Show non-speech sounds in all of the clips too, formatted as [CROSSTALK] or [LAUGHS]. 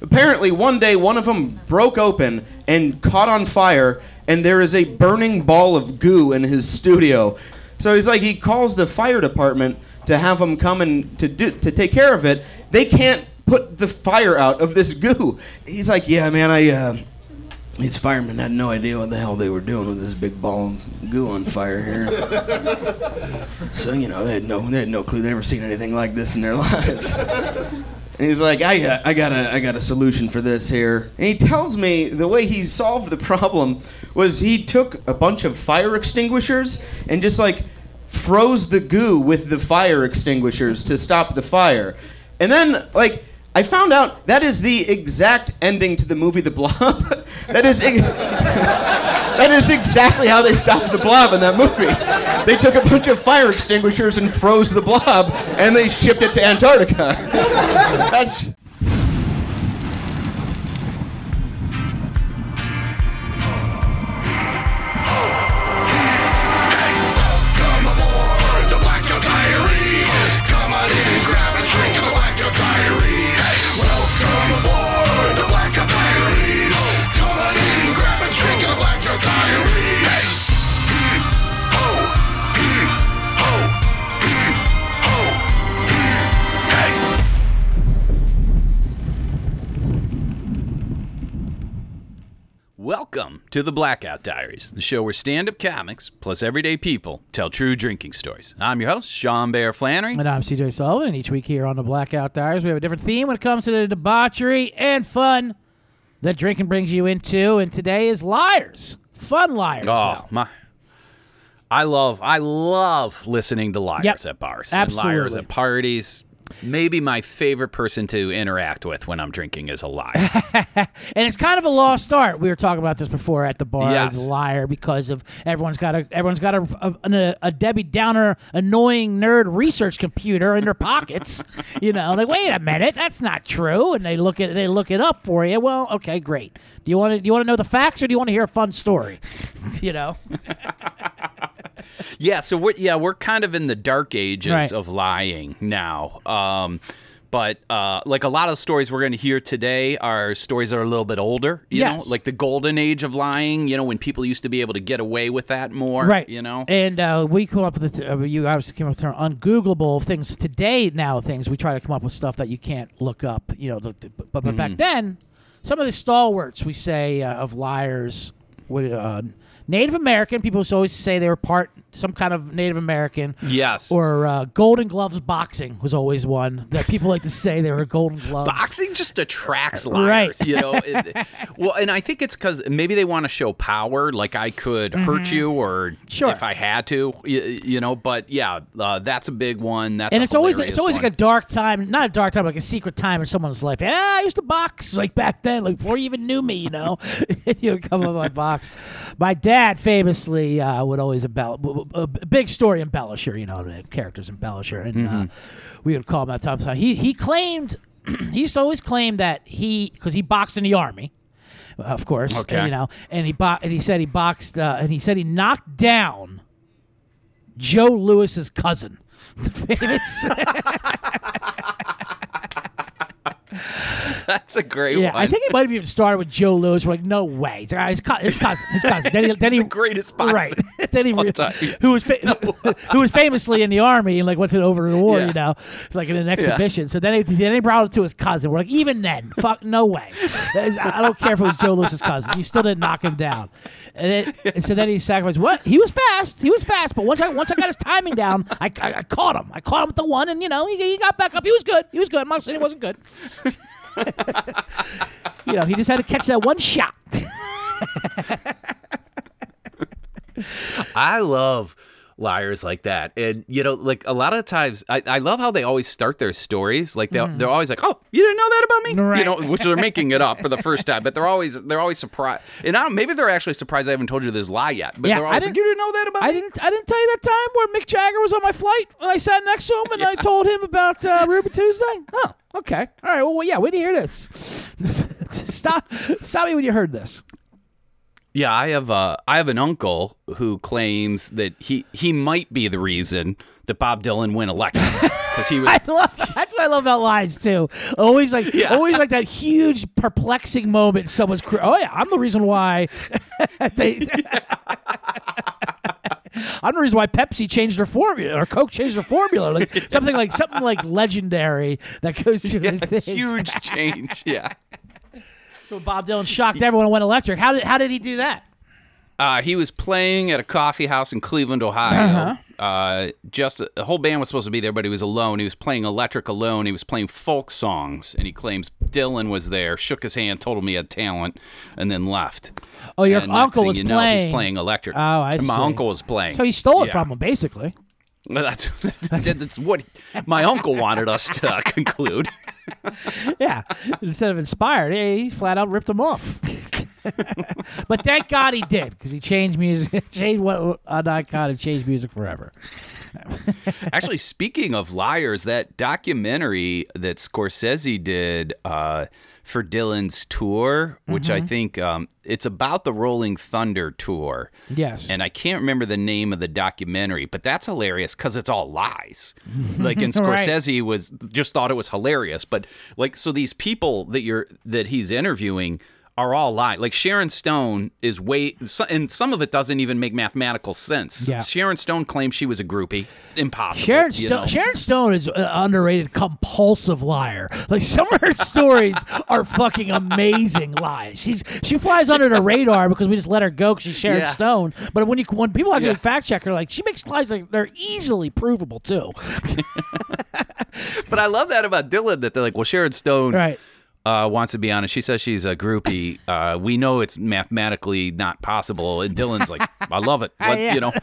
Apparently, one day one of them broke open and caught on fire, and there is a burning ball of goo in his studio. So he's like, he calls the fire department to have them come and to do to take care of it. They can't put the fire out of this goo. He's like, yeah, man, I. Uh, these firemen had no idea what the hell they were doing with this big ball of goo on fire here. [LAUGHS] so you know, they had no, they had no clue. They never seen anything like this in their [LAUGHS] lives. And he's like, I got, I got a, I got a solution for this here. And he tells me the way he solved the problem was he took a bunch of fire extinguishers and just like froze the goo with the fire extinguishers to stop the fire. And then like I found out that is the exact ending to the movie The Blob. [LAUGHS] that is ex- [LAUGHS] that is exactly how they stopped the blob in that movie. They took a bunch of fire extinguishers and froze the blob, and they shipped it to Antarctica. [LAUGHS] That's Welcome to the Blackout Diaries, the show where stand up comics plus everyday people tell true drinking stories. I'm your host, Sean Bear Flannery. And I'm CJ Sullivan, and each week here on the Blackout Diaries, we have a different theme when it comes to the debauchery and fun that drinking brings you into. And today is liars, fun liars. Oh, Al. my. I love I love listening to liars Yep. at bars and liars at parties. Maybe my favorite person to interact with when I'm drinking is a liar. [LAUGHS] and it's kind of a lost art. We were talking about this before at the bar. Yes. The liar because of everyone's got a everyone's got a, a, a Debbie Downer annoying nerd research computer in their pockets. [LAUGHS] you know, like wait a minute, that's not true, and they look at they look it up for you. Well, okay, great. Do you want to do you want to know the facts or do you want to hear a fun story? [LAUGHS] you know. [LAUGHS] Yeah, so we're yeah we're kind of in the dark ages Right. of lying now. Um, but uh, like a lot of stories we're going to hear today are stories that are a little bit older. You Yes. know, like the golden age of lying. You know, when people used to be able to get away with that more. Right. You know. And uh, we come up with the, uh, you obviously came up with the term ungoogleable things today. Now things we try to come up with stuff that you can't look up. You know, but, but Mm-hmm. back then, some of the stalwarts we say uh, of liars would uh, Native American people always say they were part some kind of Native American. Yes. Or uh, Golden Gloves boxing was always one that people like to say they were Golden Gloves. Boxing just attracts Right. liars, you know. It- [LAUGHS] well, and I think it's because maybe they want to show power, like I could hurt you, or Mm-hmm. Sure. if I had to, you, you know. But yeah, uh, that's a big one. That's and it's always it's always one. like a dark time, not a dark time, like a secret time in someone's life. Yeah, I used to box like back then, like before you even knew me, you know. [LAUGHS] you would come up with my box. My dad famously uh, would always embellish a big story embellisher, you know, the characters embellisher, and uh, Mm-hmm. we would call him that time. So he he claimed [CLEARS THROAT] he used to always claim that he because he boxed in the army. Of course, Okay. and, you know, and he bo- and he said he boxed, uh, and he said he knocked down Joe Louis's cousin, [LAUGHS] the famous. [LAUGHS] [LAUGHS] That's a great Yeah, one. I think he might have even started with Joe Louis. We're like, no way, it's his cousin, his cousin, his cousin. Then he, [LAUGHS] then he the greatest boxer right. [LAUGHS] then he, who was fa- who was famously in the army and like went to over the war, Yeah. you know, like in an exhibition. So then he then he brought it to his cousin. We're like, even then, fuck, no way. Is- I don't care if it was Joe Louis's cousin. You still didn't knock him down. And, then, and so then he sacrificed. What? He was fast. He was fast. But once I once I got his timing down, I, I, I caught him. I caught him with the one, and you know, he, he got back up. He was good. He was good. I'm not saying he wasn't good. [LAUGHS] you know, he just had to catch that one shot. [LAUGHS] I love liars like that. And you know, like a lot of times I, I love how they always start their stories. Like they they're always like, Oh, you didn't know that about me? Mm. Right. You know, which they're making it up for the [LAUGHS] first time, but they're always they're always surprised. And I don't, maybe they're actually surprised I haven't told you this lie yet. But Yeah, they're I always like, didn't- You didn't know that about I me? didn't. I didn't tell you that time where Mick Jagger was on my flight and I sat next to him and I [LAUGHS] told him about uh, Ruby Tuesday. Oh, okay. All right. Well, yeah. Wait to hear this. [LAUGHS] stop. Stop me when you heard this. Yeah, I have uh, I have an uncle who claims that he he might be the reason that Bob Dylan went elected because he [LAUGHS] was I love that's what I love about lies too. Always like Yeah. always like that huge perplexing moment someone's career. Oh yeah, I'm the reason why [LAUGHS] they [LAUGHS] I'm the reason why Pepsi changed their formula or Coke changed their formula. Like something like something like legendary that goes through the huge change. Yeah. So Bob Dylan shocked everyone and went electric. How did how did he do that? Uh, he was playing at a coffee house in Cleveland, Ohio. Uh-huh. Uh, just the whole band was supposed to be there, but he was alone. He was playing electric alone. He was playing folk songs, and he claims Dylan was there, shook his hand, told him he had talent, and then left. Oh, your And uncle was you know, playing. he's playing electric. Oh, I And My see. uncle was playing. So he stole it Yeah. from him, basically. That's [LAUGHS] that's what my uncle wanted us to uh, conclude. [LAUGHS] Yeah. Instead of inspired, he he flat out ripped him off. [LAUGHS] but thank God he did, because he changed music, [LAUGHS] changed what an icon and changed music forever. Actually, speaking of liars, that documentary that Scorsese did uh, for Dylan's tour, which Mm-hmm. I think um, it's about the Rolling Thunder tour. Yes. And I can't remember the name of the documentary, but that's hilarious because it's all lies. [LAUGHS] Like, and Right. Scorsese was just thought it was hilarious, but like, so these people that you're that he's interviewing are all lying. Like Sharon Stone is way, and some of it doesn't even make mathematical sense. Yeah. Sharon Stone claims she was a groupie. Impossible. Sharon know? Sharon Stone is an underrated, compulsive liar. Like some of her stories [LAUGHS] are fucking amazing lies. She's she flies under the radar because we just let her go because she's Sharon Yeah. Stone. But when you when people actually Yeah. fact check her, like she makes lies like they're easily provable too. [LAUGHS] But I love that about Dylan that they're like, well, Sharon Stone Right. Uh, wants to be honest. She says she's a groupie. Uh, we know it's mathematically not possible. And Dylan's like, I love it. [LAUGHS] Let- Yeah. You know. [LAUGHS]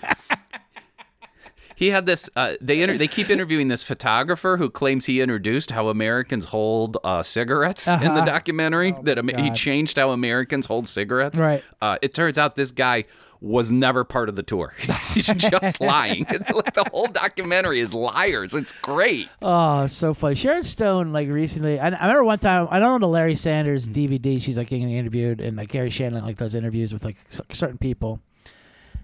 He had this. Uh, they inter- they keep interviewing this photographer who claims he introduced how Americans hold uh, cigarettes in the documentary. that Am- he Uh-huh. Oh changed how Americans hold cigarettes. Right. Uh, it turns out this guy was never part of the tour. [LAUGHS] He's just lying. It's like the whole documentary is liars. It's great. Oh, so funny. Sharon Stone, like recently, I, I remember one time, I don't know the Larry Sanders mm-hmm. DVD. She's like getting interviewed, and like Garry Shandling like does interviews with like c- certain people,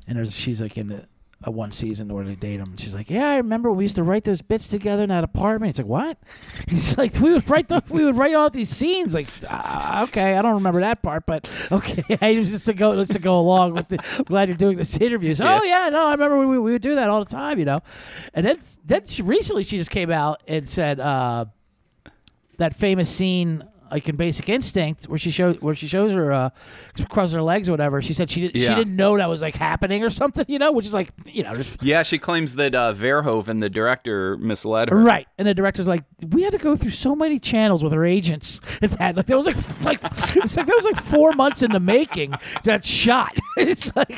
and there's she's like in the, a one season where they date him. She's like, yeah, I remember we used to write those bits together in that apartment. He's like, what? [LAUGHS] He's like, we would write the, we would write all these scenes. Like, uh, okay, I don't remember that part, but okay, [LAUGHS] I just to go just to go along with. The, I'm [LAUGHS] glad you're doing this interview. So, Oh yeah, no, I remember we, we would do that all the time, you know. And then then she, recently she just came out and said uh, that famous scene like in Basic Instinct where she shows where she shows her uh, cross her legs or whatever. She said she did, she Yeah. didn't know that was like happening or [LAUGHS] something, you know, which is like you know just Yeah, she claims that uh, Verhoeven, the director, misled her. Right, and the director's like, we had to go through so many channels with our agents. [LAUGHS] And that like that was like [LAUGHS] like it's like that was like four months in the making. That shot. It's like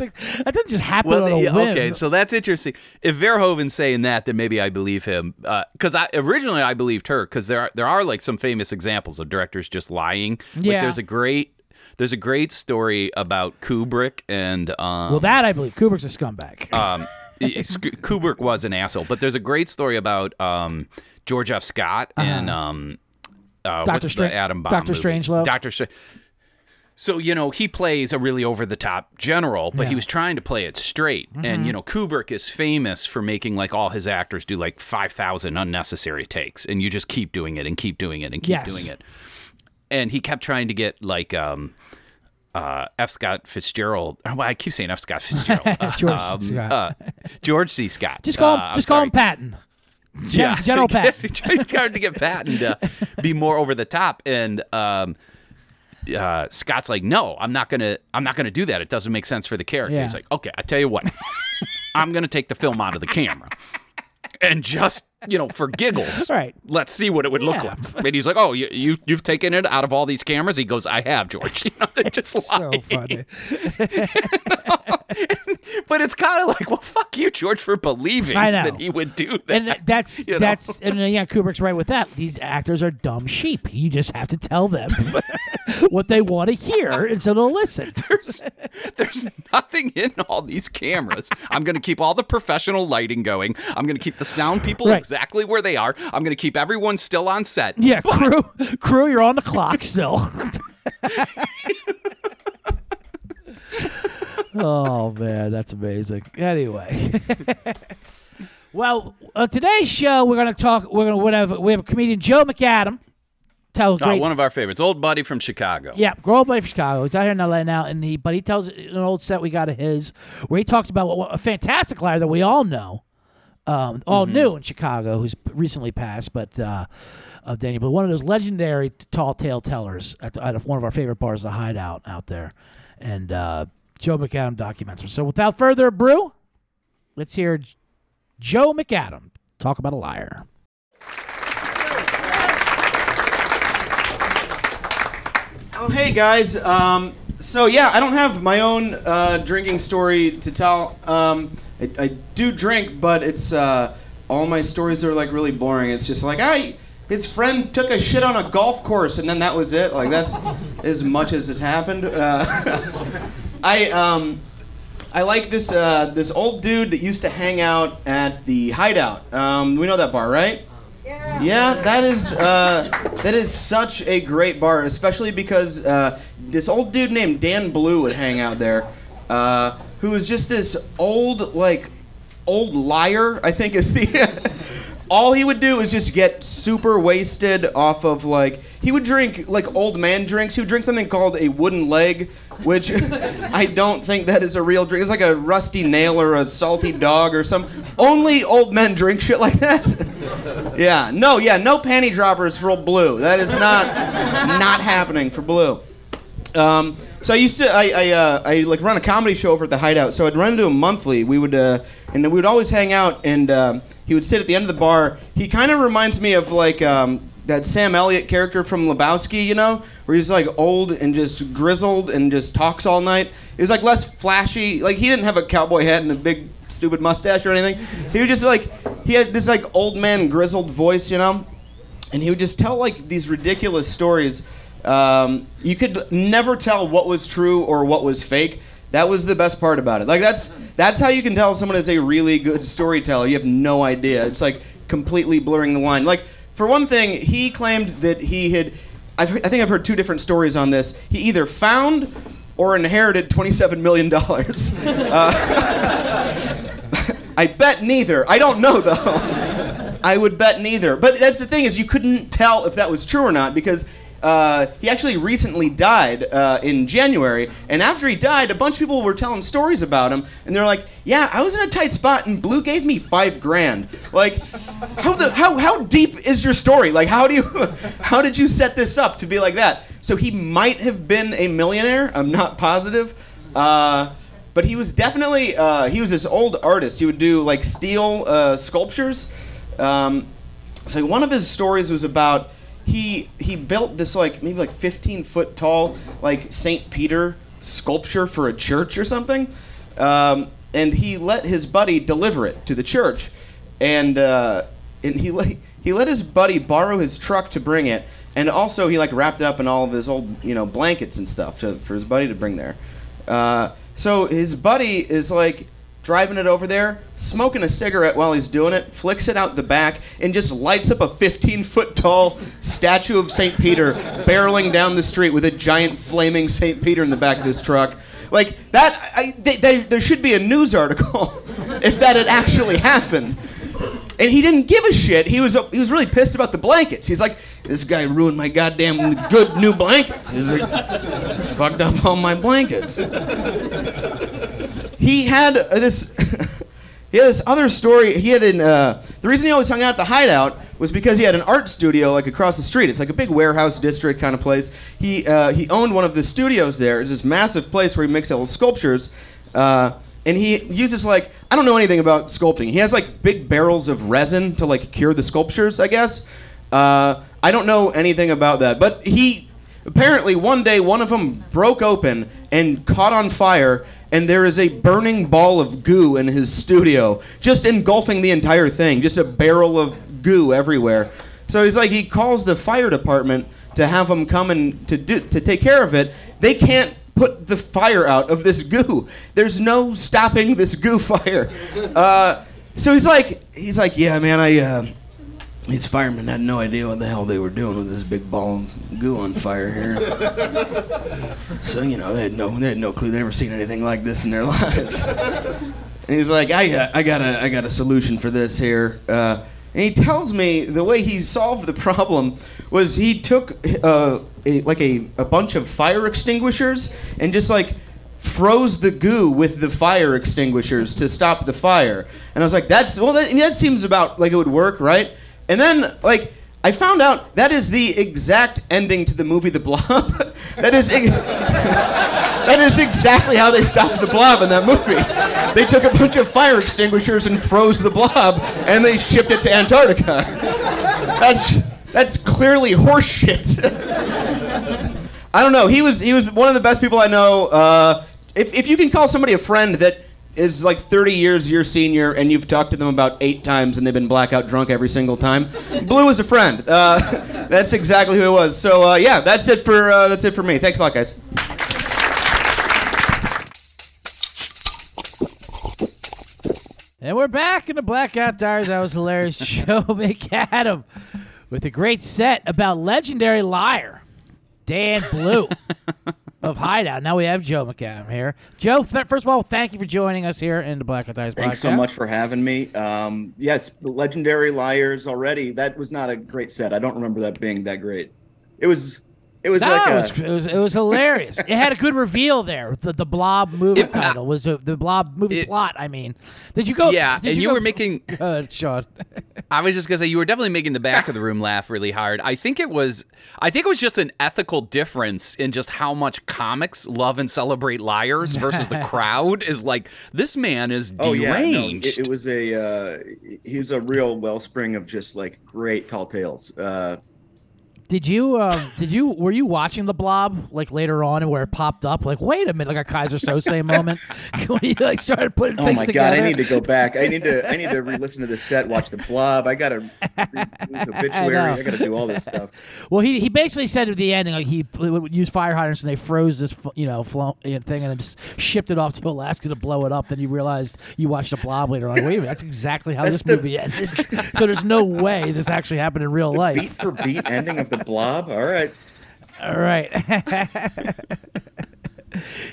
like that didn't just happen Well, on a yeah, whim. okay, so that's interesting. If Verhoeven's saying that, then maybe I believe him. Because I originally I believed her because there are there are like some famous examples of directors just lying. Like Yeah. there's a great there's a great story about Kubrick and um, well, that I believe Kubrick's a scumbag. um, [LAUGHS] Kubrick was an asshole. But there's a great story about um, George F. Scott and um, uh, Dr. what's Adam Bomb Dr. Strangelove? Dr. Str- so you know he plays a really over the top general, but Yeah. he was trying to play it straight. And you know Kubrick is famous for making like all his actors do like five thousand unnecessary takes, and you just keep doing it and keep doing it and keep Yes. doing it. And he kept trying to get like um, uh, F. Scott Fitzgerald. Well, I keep saying F. Scott Fitzgerald. [LAUGHS] George Um, Scott. uh, George C. Scott. just call him, Uh, just call him. Patton. Gen- General [LAUGHS] Yes, Patton. He's trying to get Patton to be more over the top, and um, uh, Scott's like, "No, I'm not gonna. I'm not gonna do that. It doesn't make sense for the character." Yeah. He's like, "Okay, I tell you what, I'm gonna take the film out of the camera." And just you know, for giggles, [LAUGHS] Right. Let's see what it would look Yeah. like. And he's like, "Oh, you, you you've taken it out of all these cameras." He goes, "I have, George." [LAUGHS] You know, they just So funny. [LAUGHS] But it's kind of like, well, fuck you, George, for believing that he would do that. And that's You know? that's and uh, yeah, Kubrick's right with that. These actors are dumb sheep. You just have to tell them what they want to hear, and so they'll listen. there's there's nothing in all these cameras. I'm going to keep all the professional lighting going. I'm going to keep the sound people Right. Exactly where they are. I'm going to keep everyone still on set. Yeah, crew, [LAUGHS] crew, you're on the clock still. [LAUGHS] oh man, that's amazing. Anyway, [LAUGHS] well, uh, today's show we're gonna talk. We're gonna we have we have a comedian Joe McAdam. Tells Oh, one of our favorites, old buddy from Chicago. yeah, girl buddy from Chicago. He's out here in LA now, and he but he tells an old set we got of his where he talks about what, a fantastic liar that we all know, um, all new in Chicago, who's recently passed, but uh, of Daniel, but one of those legendary tall tale tellers at, the, at one of our favorite bars, the Hideout out there, and uh, Joe McAdam documents him. So without further ado, let's hear Joe McAdam talk about a liar. Oh, hey guys. Um, so yeah, I don't have my own uh, drinking story to tell. Um, I, I do drink, but it's uh, all my stories are like really boring. It's just like I, his friend took a shit on a golf course, and then that was it. Like that's [LAUGHS] as much as has happened. Uh, [LAUGHS] I um, I like this uh, this old dude that used to hang out at the Hideout. Um, we know that bar, right? Yeah, that is uh, that is such a great bar, especially because uh, this old dude named Dan Blue would hang out there, uh, who is just this old like old liar. I think is the. [LAUGHS] all he would do is just get super wasted off of like he would drink like old man drinks. He would drink something called a wooden leg, which [LAUGHS] I don't think that is a real drink. It's like a rusty nail or a salty dog or some. Only old men drink shit like that. [LAUGHS] Yeah, no, yeah, no panty droppers for old Blue. That is not not happening for Blue. Um, so I used to, I, I, uh, I like run a comedy show over at the Hideout. So I'd run into him monthly. We would, uh, and we would always hang out, and um, he would sit at the end of the bar. He kind of reminds me of like um, that Sam Elliott character from Lebowski, you know, where he's like old and just grizzled and just talks all night. He was like less flashy. Like he didn't have a cowboy hat and a big stupid mustache or anything. He was just like he had this like old man grizzled voice, you know, and he would just tell like these ridiculous stories. Um, you could never tell what was true or what was fake. That was the best part about it. Like that's that's how you can tell someone is a really good storyteller. You have no idea. It's like completely blurring the line. Like for one thing, he claimed that he had. I've, I think I've heard two different stories on this. He either found or inherited twenty-seven million dollars. [LAUGHS] [LAUGHS] I bet neither. I don't know though. [LAUGHS] I would bet neither. But that's the thing is you couldn't tell if that was true or not because uh, he actually recently died uh, in January, and after he died, a bunch of people were telling stories about him, and they're like, "Yeah, I was in a tight spot, and Blue gave me five grand." Like, how the how how deep is your story? Like, how do you [LAUGHS] how did you set this up to be like that? So he might have been a millionaire. I'm not positive. Uh, but he was definitely uh, he was this old artist. He would do like steel uh, sculptures. Um, so one of his stories was about he he built this like maybe like 15 foot tall like Saint Peter sculpture for a church or something, um, and he let his buddy deliver it to the church, and uh, and he let he let his buddy borrow his truck to bring it, and also he like wrapped it up in all of his old you know blankets and stuff to, for his buddy to bring there. Uh, so his buddy is like driving it over there, smoking a cigarette while he's doing it, flicks it out the back, and just lights up a 15 foot tall statue of St. Peter barreling down the street with a giant flaming St. Peter in the back of his truck. Like that, I, they, they, there should be a news article [LAUGHS] if that had actually happened. And he didn't give a shit. He was he was really pissed about the blankets. He's like, this guy ruined my goddamn good new blankets. He's like, fucked up all my blankets. He had this. [LAUGHS] he had this other story. He had an. Uh, the reason he always hung out at the hideout was because he had an art studio like across the street. It's like a big warehouse district kind of place. He uh, he owned one of the studios there. It's this massive place where he makes little sculptures. Uh, and he uses like I don't know anything about sculpting. He has like big barrels of resin to like cure the sculptures, I guess. Uh, I don't know anything about that, but he apparently one day one of them broke open and caught on fire, and there is a burning ball of goo in his studio, just engulfing the entire thing, just a barrel of goo everywhere. So he's like he calls the fire department to have them come and to do to take care of it. They can't put the fire out of this goo. There's no stopping this goo fire. [LAUGHS] Uh, so he's like, he's like, yeah, man, I, uh, these firemen had no idea what the hell they were doing with this big ball of goo on fire here. [LAUGHS] so you know they had no they had no clue. They'd never seen anything like this in their [LAUGHS] lives. And he's like, I got, I got a, I got a solution for this here. Uh, and he tells me the way he solved the problem was he took uh, a, like a, a bunch of fire extinguishers and just like froze the goo with the fire extinguishers to stop the fire. And I was like, that's well, that, that seems about like it would work, right? And then like. I found out that is the exact ending to the movie The Blob. [LAUGHS] that is ex- [LAUGHS] that is exactly how they stopped the blob in that movie. They took a bunch of fire extinguishers and froze the blob, and they shipped it to Antarctica. [LAUGHS] That's that's clearly horseshit. I don't know. He was he was one of the best people I know. Uh, if if you can call somebody a friend that is like 30 years your senior and you've talked to them about eight times and they've been blackout drunk every single time, Blue is a friend. Uh, [LAUGHS] that's exactly who it was. So uh, yeah, that's it for uh, that's it for me. Thanks a lot, guys. And we're back in the Blackout Diaries. That was hilarious. [LAUGHS] Joe McAdam with a great set about legendary liar, Dan Blue [LAUGHS] of Hideout. Now we have Joe McAdam here. Joe, th- first of all, thank you for joining us here in the Blackout Diaries Thanks so much for having me. Um, yes, legendary liars already. That was not a great set. I don't remember that being that great. It was. It was No, like it, was, it, was, it was hilarious. [LAUGHS] it had a good reveal there. The, the Blob movie It- title was a, the Blob movie It- plot. I mean, did you go? Yeah, did and you go- were making- [LAUGHS] Good, Sean. [LAUGHS] I was just gonna say you were definitely making the back of the room laugh really hard. I think it was I think it was just an ethical difference in just how much comics love and celebrate liars versus the crowd is like this man is deranged. oh yeah, no, deranged. it, it was a. Uh, he's a real wellspring of just like great tall tales. Uh, Did you um did you were you watching the blob like later on and where it popped up? Like, wait a minute, like a Keyser Söze [LAUGHS] moment [LAUGHS] when you like started putting oh things my together. god, I need to go back. I need to. I need to re-listen to the set, watch the blob. I gotta read the [LAUGHS] obituary. know. I, gotta do all this stuff. Well, he he basically said at the ending like he would use fire hydrants and they froze this you know flo- thing and then just shipped it off to Alaska to blow it up. Then you realized you watched the blob later on. Wait a minute, that's exactly how this the- movie ended. so there's no way this actually happened in real Beat life. Beat for beat ending of the blob. All right. All right.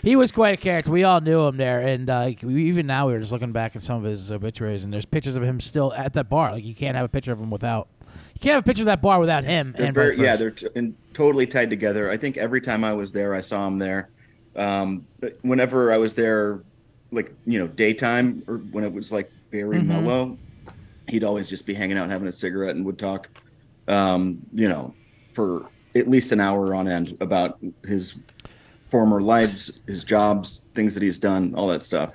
he was quite a character. We all knew him there, and uh, we, even now we were just looking back at some of his obituaries, and there's pictures of him still at that bar. Like you can't have a picture of him without. You can't have a picture of that bar without him. They're and very, yeah, they're t- and totally tied together. I think every time I was there, I saw him there. Um, but whenever I was there, like you know, daytime or when it was like very Mm-hmm. mellow, he'd always just be hanging out, having a cigarette, and would talk, um, you know, for at least an hour on end about his former lives, his jobs, things that he's done, all that stuff.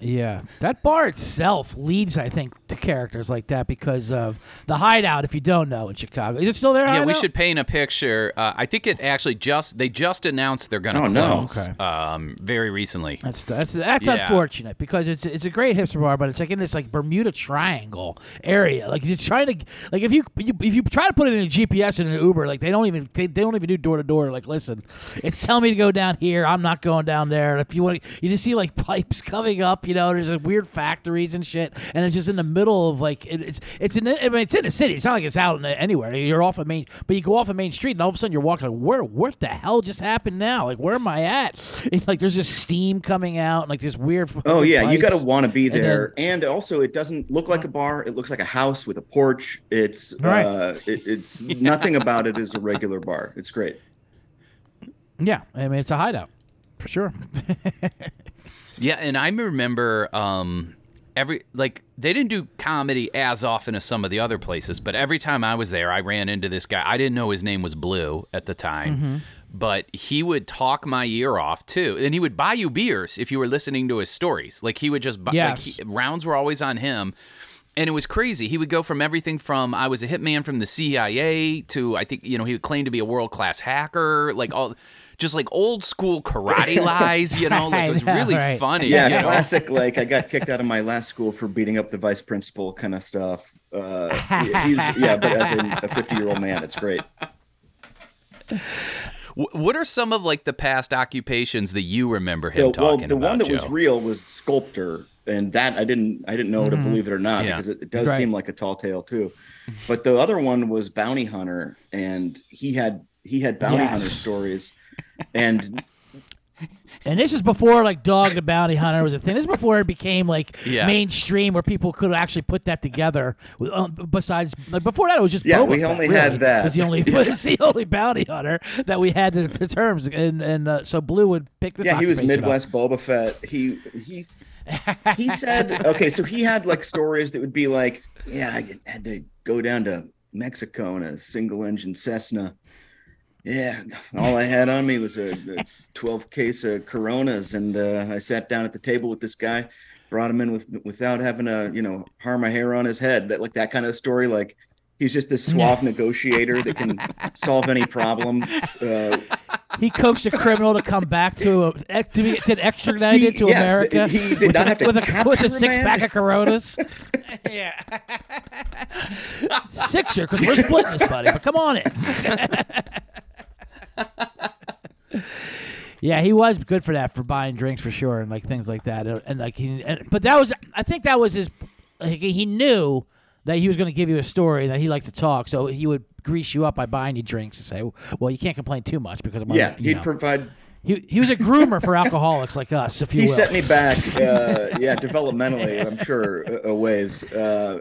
Yeah, that bar itself leads, I think, characters like that because of the Hideout. If you don't know in Chicago, is it still there? yeah, we should paint a picture. Uh, I think it actually just they just announced they're gonna Oh, no. close Okay. um, very recently. That's that's that's Yeah. unfortunate because it's it's a great hipster bar, but it's like in this like Bermuda Triangle area. Like you're trying to like if you, you if you try to put it in a GPS and an Uber, like they don't even they, they don't even do door to door. Like listen, it's telling me to go down here. I'm not going down there. If you want, you just see like [LAUGHS] pipes coming up. You know, there's like weird factories and shit, and it's just in the middle of like it, it's it's in the, I mean it's in the city. It's not like it's out in, anywhere. You're off a main, but you go off a main street, and all of a sudden you're walking. Like, where what the hell just happened now? Like where am I at? And, like there's just steam coming out, and like this weird. Oh fucking yeah, you got to want to be And then- there, and, also it doesn't look like a bar. It looks like a house with a porch. It's Right. uh, it, it's [LAUGHS] nothing about it is a regular bar. It's great. Yeah, I mean it's a hideout for sure. [LAUGHS] Yeah, and I remember um, every like they didn't do comedy as often as some of the other places, but every time I was there, I ran into this guy. I didn't know his name was Blue at the time, mm-hmm. but he would talk my ear off too, and he would buy you beers if you were listening to his stories. Like he would just buy. Like he, rounds were always on him. And it was crazy. He would go from everything from I was a hitman from the CIA to I think you know he would claim to be a world class hacker, like all, just like old school karate [LAUGHS] lies. You know, like it was [LAUGHS] know, really right. funny. Yeah, you know? classic. Like I got kicked out of my last school for beating up the vice principal, kind of stuff. Uh, he's [LAUGHS] yeah, but as a fifty-year-old man, it's great. What are some of like the past occupations that you remember him The, well, the about? one that was real was sculptor. and that I didn't I didn't know to believe it or not Yeah. because it, it does Right. seem like a tall tale too. But the other one was Bounty Hunter, and he had he had Bounty Yes. Hunter stories, and And this is before like Dog the Bounty Hunter was a thing. This is before it became like Yeah. mainstream where people could actually put that together. Um, besides, like before that, it was just Yeah, Boba we Fett, only really. had that. Was the only [LAUGHS] was the only bounty hunter that we had to, to terms, and and uh, so Blue would pick this. yeah, he was occupation up. Midwest Boba Fett. He he he said okay, so he had like stories that would be like, yeah, I had to go down to Mexico in a single engine Cessna. Yeah, all I had on me was a, a 12 case of Coronas, and uh, I sat down at the table with this guy, brought him in with without having to, you know, harm a hair on his head. That like that kind of story, like. He's just this suave [LAUGHS] negotiator that can solve any problem. Uh, He coaxed a criminal to come back to, a, to be to extradited He- to yes, America. he did with not a, have to with a, with a a six pack of Coronas. yeah, [LAUGHS] [LAUGHS] sixer because we're splitting this, buddy. But come on in. [LAUGHS] Yeah, he was good for that, for buying drinks for sure, and like things like that, and, and like he. And, but that was, I think that was his. Like, he knew that he was going to give you a story that he liked to talk, so he would grease you up by buying you drinks and say, "Well, you can't complain too much because I'm." yeah, you he'd know. provide He, he was a groomer for alcoholics like us, if you he will. set me back uh [LAUGHS] yeah developmentally i'm sure a, a ways uh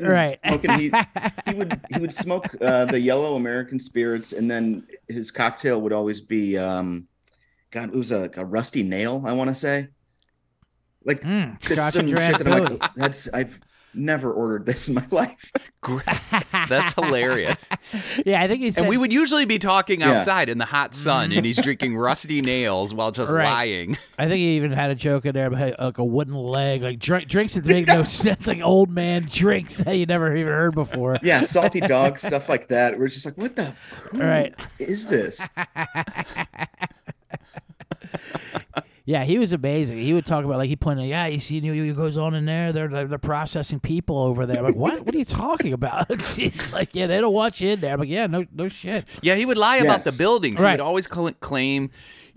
Right. smoking, he, [LAUGHS] he would he would smoke uh the yellow american spirits and then his cocktail would always be um god it was a, a rusty nail i want to say like Mm, just some shit that I'm like that's i've never ordered this in my [LAUGHS] life That's hilarious. [LAUGHS] yeah, I think he said. And we would usually be talking Yeah. outside in the hot sun, and he's [LAUGHS] drinking rusty nails while just Right. lying. I think he even had a joke in there about like a wooden leg, like drink, drinks that make no sense, like old man drinks that you never even heard before. yeah salty dog stuff like that we're just like what the who Right. is this Yeah, he was amazing. He would talk about like he pointed, out, yeah, you see, you know, goes on in there. They're they're, they're processing people over there. I'm like, what? What are you talking about? [LAUGHS] He's like, yeah, they don't want you in there. I'm like, yeah, no, no shit. Yeah, he would lie about the Yes. buildings. He would always cl- claim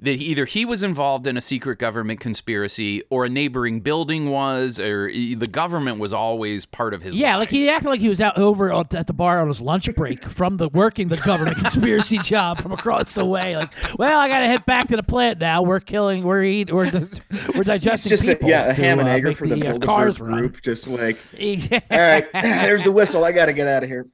that either he was involved in a secret government conspiracy or a neighboring building was, or e- the government was always part of his Yeah, like he acted like he was out over at the bar on his lunch break from the working the government [LAUGHS] conspiracy job from across the way. Like, well, I gotta head back to the plant now. We're killing, we're eating, we're di- [LAUGHS] we're digesting just a, people. yeah a ham and uh, egger for the, uh, Bilderberg cars run. group just like [LAUGHS] Yeah. all right there's the whistle i gotta get out of here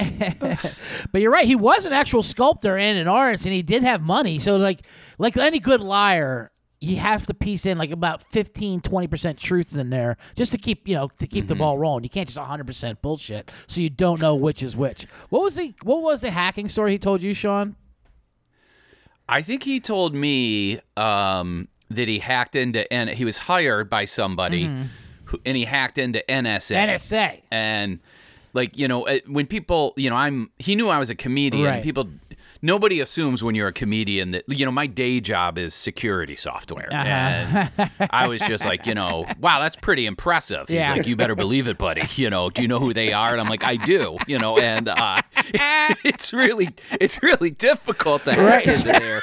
[LAUGHS] But you're right. He was an actual sculptor and an artist, and he did have money. So like, like any good liar, you have to piece in like about 15, 20 percent truth in there just to keep you know to keep the ball rolling. You can't just 100 percent bullshit, so you don't know which is which. What was the what was the hacking story he told you, Sean? I think he told me um, that he hacked into, and he was hired by somebody, who, and he hacked into NSA. NSA. and like you know uh, when people you know i'm he knew i was a comedian Right. people nobody assumes when you're a comedian that you know my day job is security software. And i was just like you know wow that's pretty impressive. He's Yeah. like you better believe it buddy. You know do you know who they are? And i'm like i do you know and uh, [LAUGHS] it's really it's really difficult to hack Right. into there.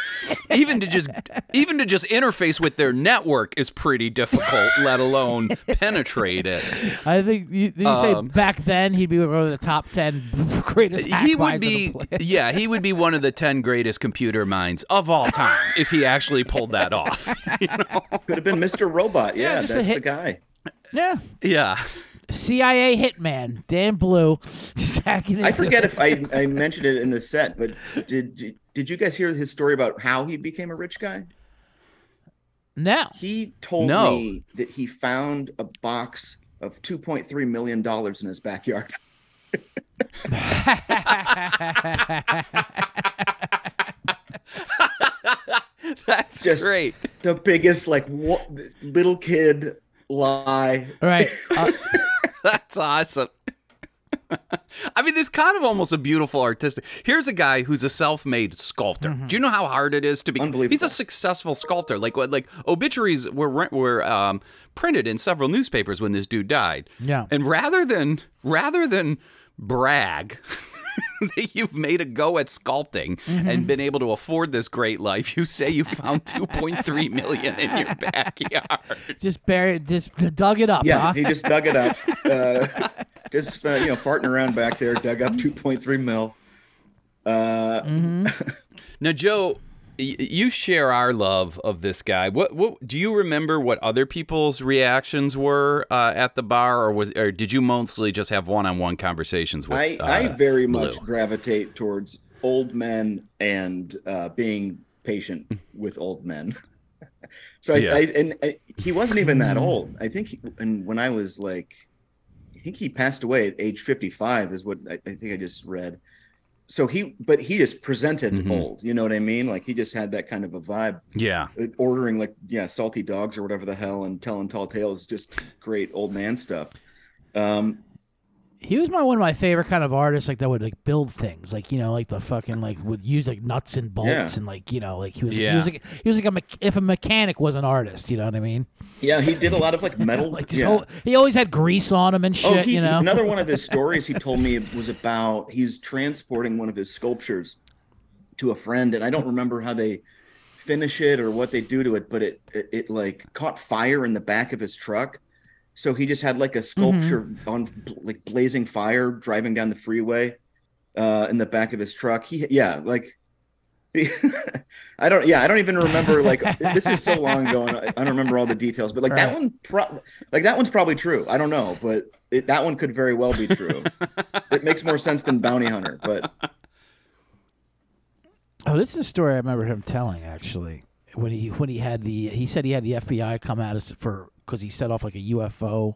Even to just even to just interface with their network is pretty difficult let alone penetrate it. I think you, did you say Um, back then he'd be one of the top ten [LAUGHS] greatest. he would minds on the be yeah he would be one of the 10 greatest computer minds of all time [LAUGHS] if he actually pulled that off [LAUGHS] Could have been Mr. Robot. Yeah, just a that's hit- the guy. Yeah, yeah CIA hitman Dan Blue. Just [LAUGHS] hacking I into- forget if I, I mentioned it in the set, but did did you guys hear his story about how he became a rich guy? No. He told No. me that he found a box of 2.3 million dollars in his backyard. [LAUGHS] that's Just- great the biggest like what, little kid lie. Right. Uh, [LAUGHS] that's awesome I mean, there's kind of almost a beautiful artistic. Here's a guy who's a self-made sculptor. Mm-hmm. Do you know how hard it is to be? Unbelievable. He's a successful sculptor. Like what? Like obituaries were were um, printed in several newspapers when this dude died. Yeah. And rather than rather than brag [LAUGHS] that you've made a go at sculpting Mm-hmm. and been able to afford this great life. You say you found [LAUGHS] 2.3 million in your backyard. Just buried, just dug it up. Yeah, huh? he just dug it up. [LAUGHS] Uh, just uh, you know, farting around back there, dug up 2.3 mil. Uh, Now, Joe, you share our love of this guy. What, what do you remember? What other people's reactions were uh, at the bar, or was, or did you mostly just have one-on-one conversations with? I, uh, I very much gravitate towards old men and uh, being patient [LAUGHS] with old men. [LAUGHS] so I, Yeah. I and I, he wasn't even that old. I think, he, and when I was like, think he passed away at age 55 is what I, I think I just read. So he, but he just presented Mhm. old. You know what I mean? Like he just had that kind of a vibe. Yeah, Uh, Ordering like yeah, salty dogs or whatever the hell, and telling tall tales, just great old man stuff. Um, he was my one of my favorite kind of artists, like that would like build things, like you know, like the fucking like would use like nuts and bolts Yeah. and like you know, like he was Yeah. he was like he was like a me- if a mechanic was an artist, you know what I mean? yeah, he did a lot of like [LAUGHS] metal. Like yeah. whole he always had grease on him and oh, shit, Oh, he, you know. another one of his [LAUGHS] stories he told me was about he's transporting one of his sculptures to a friend, and I don't remember how they finish it or what they do to it, but it it, it like caught fire in the back of his truck. So he just had like a sculpture Mm-hmm. on like blazing fire driving down the freeway uh, in the back of his truck. He yeah, like [LAUGHS] I don't yeah, I don't even remember like this is so long ago and I, I don't remember all the details, but like that one pro- like that one's probably true. I don't know, but it, that one could very well be true. [LAUGHS] it makes more sense than bounty hunter, but Oh, this is a story I remember him telling actually. When he when he had the he said he had the FBI come at us for because he set off like a UFO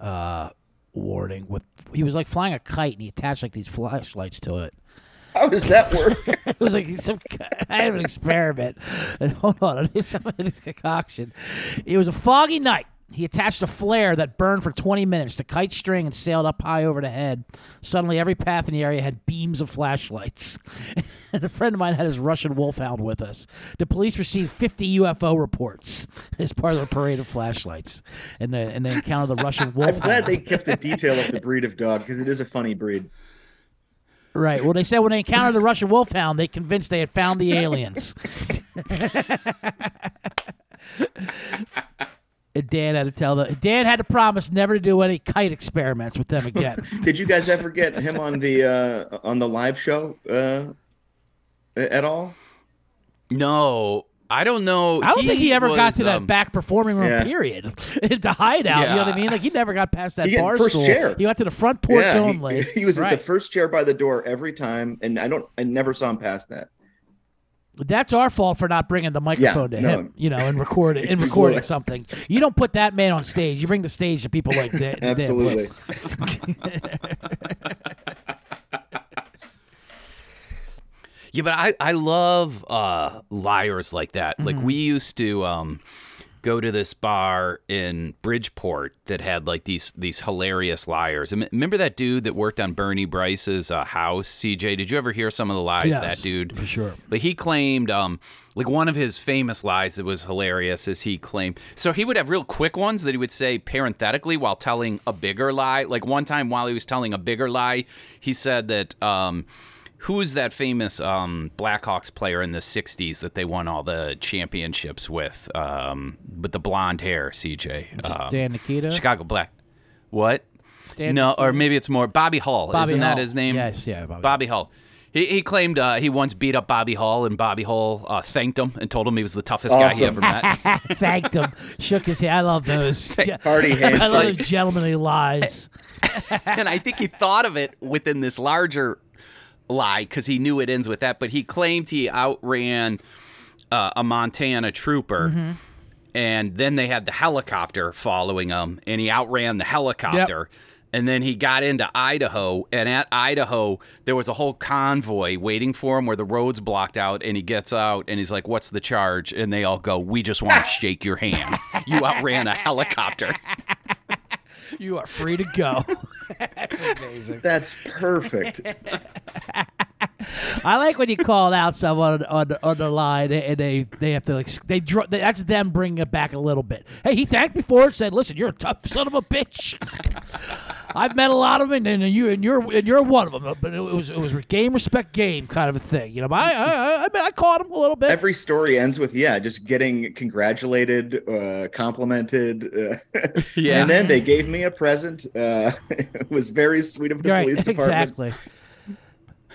uh, warning with he was like flying a kite and he attached like these flashlights to it. how does that work? [LAUGHS] It was like some kind of an experiment. And [LAUGHS] hold on, it's a concoction. It was a foggy night. He attached a flare that burned for 20 minutes to kite string and sailed up high over the head. Suddenly, every path in the area had beams of flashlights. [LAUGHS] and a friend of mine had his Russian wolfhound with us. The police received 50 UFO reports [LAUGHS] as part of the parade of flashlights, and they, and they encountered the Russian wolfhound. [LAUGHS] I'm glad they kept the detail of the breed of dog because it is a funny breed. Right. Well, they said when they encountered the Russian wolfhound, they convinced they had found the aliens. And Dan had to tell them. Dan had to promise never to do any kite experiments with them again. [LAUGHS] Did you guys ever get him on the uh, on the live show uh, at all? no, I don't know. I don't think he ever got was, to that um, back performing room yeah. period [LAUGHS] to hide out. You know what I mean? Like he never got past that He bar first stool. chair. He went to the front porch yeah, only. [LAUGHS] He, was at the first chair by the door every time, and I don't, I never saw him past that. That's our fault for not bringing the microphone to no. him, you know, and recording and [LAUGHS] recording something. You don't put that man on stage. You bring the stage to people like that. Absolutely. [LAUGHS] Yeah, but I I love uh, liars like that. Like we used to um, go to this bar in Bridgeport that had like these these hilarious liars. And Remember that dude that worked on Bernie Bryce's uh, house? CJ, did you ever hear some of the lies Yes, that dude? for sure. Like he claimed, um, like one of his famous lies that was hilarious is he claimed. So he would have real quick ones that he would say parenthetically while telling a bigger lie. Like one time while he was telling a bigger lie, he said that. Um, who is that famous um, Blackhawks player in the '60s that they won all the championships with? Um, with the blonde hair, CJ. Um, Stan Mikita. Chicago Black. What? Stan no, or maybe it's more Bobby Hull. Bobby Isn't that his name? Yes, yeah, Bobby Bobby Hull. He, he claimed uh, he once beat up Bobby Hull, and Bobby Hull uh, thanked him and told him he was the toughest guy he ever met. [LAUGHS] Thanked him, shook his head. I love those. [LAUGHS] Party hands. I love handshake. those gentlemanly lies. [LAUGHS] and I think he thought of it within this larger lie because he knew it ends with that. But he claimed he outran uh, a Montana trooper, and then they had the helicopter following him, and he outran the helicopter. And then he got into Idaho, and at Idaho, there was a whole convoy waiting for him where the road's blocked out. And he gets out and he's like, What's the charge? And they all go, We just want to [LAUGHS] shake your hand. You outran a helicopter. [LAUGHS] You are free to go. [LAUGHS] That's amazing. That's perfect. [LAUGHS] I like when you call out someone on the, on the line and they they have to like they, dr- they that's them bringing it back a little bit. Hey, he thanked me for it. Said, "Listen, you're a tough son of a bitch." [LAUGHS] I've met a lot of them, and, and you and you're and you're one of them. But it was it was game respect game kind of a thing, you know. But I I, I, I, mean, I caught him a little bit. Every story ends with yeah, just getting congratulated, uh, complimented, uh, [LAUGHS] Yeah. and then they gave me a present. Uh, [LAUGHS] it was very sweet of the right, police department. exactly.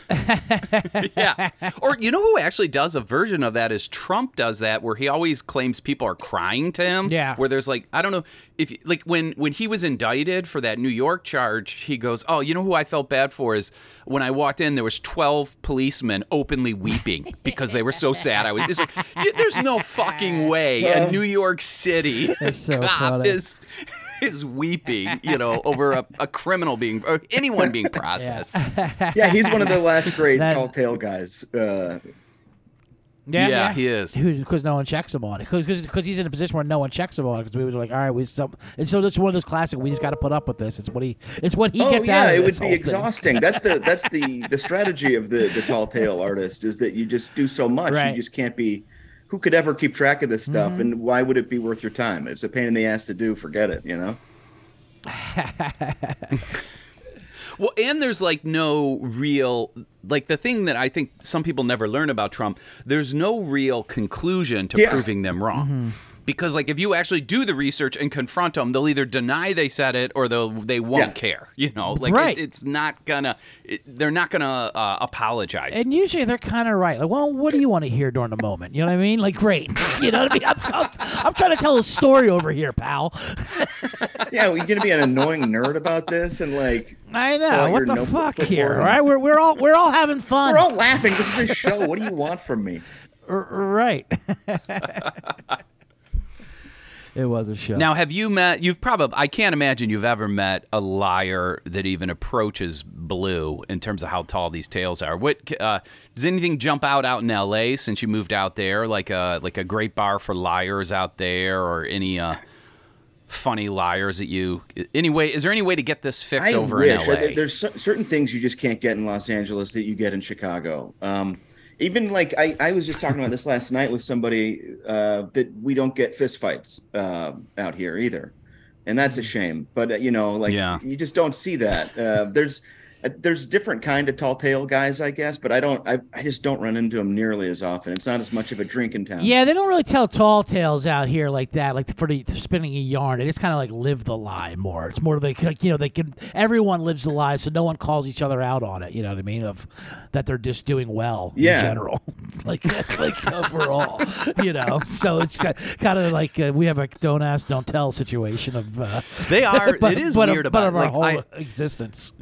[LAUGHS] yeah. Or you know who actually does a version of that is Trump does that where he always claims people are crying to him. Yeah. Where there's like I don't know if like when when he was indicted for that New York charge, he goes, "Oh, you know who I felt bad for is when I walked in there was 12 policemen openly weeping [LAUGHS] because they were so sad. I was it's like there's no fucking [LAUGHS] way a New York City so cop funny. is is weeping, you know, over a, a criminal being or anyone being [LAUGHS] processed. [LAUGHS] Yeah, he's one of the last great That- tall tale guys. Uh, Yeah, Yeah, he is. Because no one checks him on it. Because he's in a position where no one checks him on it. Because we were like, all right, we some. And so it's one of those classic. We just got to put up with this. It's what he. It's what he oh gets yeah, out of Yeah, it would be exhausting. That's the that's the the strategy of the the tall tale artist is that you just do so much. Right. You just can't be. Who could ever keep track of this stuff? Mm-hmm. And why would it be worth your time? It's a pain in the ass to do. Forget it. You know. [LAUGHS] Well, and there's like no real like the thing that I think some people never learn about Trump. There's no real conclusion to Yeah. proving them wrong. Mm-hmm. Because like if you actually do the research and confront them, they'll either deny they said it or they'll they won't Yeah. care. You know, like it- it's not gonna. It, they're not gonna uh, apologize. And usually they're kind of right. Like, well, what do you want to hear during the moment? You know what I mean? Like, great. [LAUGHS] You know what I mean? I'm, I'm, I'm trying to tell a story over here, pal. [LAUGHS] Yeah, we're gonna be an annoying nerd about this, and like I know. What the fuck here? and- All right, we're we're all we're all having fun. we're all laughing. This is a show. What do you want from me? R- right. [LAUGHS] it was a show. Now, have you met? You've probably. I can't imagine you've ever met a liar that even approaches blue in terms of how tall these tails are. What uh, does anything jump out out in L.A. since you moved out there? Like a like a great bar for liars out there, or any uh, funny liars that you? Anyway, is there any way to get this fixed I over wish. in L.A.? Uh, There's certain things you just can't get in Los Angeles that you get in Chicago. Um, even like I, I was just talking about this last night with somebody uh, that we don't get fistfights uh, out here either, and that's a shame. But uh, you know, like Yeah. you just don't see that. Uh, there's there's different kind of tall tale guys, I guess, but I don't. I, I just don't run into them nearly as often. It's not as much of a drink in town. Yeah, they don't really tell tall tales out here like that, like for the for spinning a yarn. They just kind of like live the lie more. It's more like, like you know they can everyone lives the lie, so no one calls each other out on it. You know what I mean? Of that they're just doing well Yeah. in general, [LAUGHS] like [LAUGHS] like overall. You know, so it's kind of like uh, we have a don't ask, don't tell situation of. Uh, They are. [LAUGHS] but, it is but weird of, but about of our like, whole I- existence.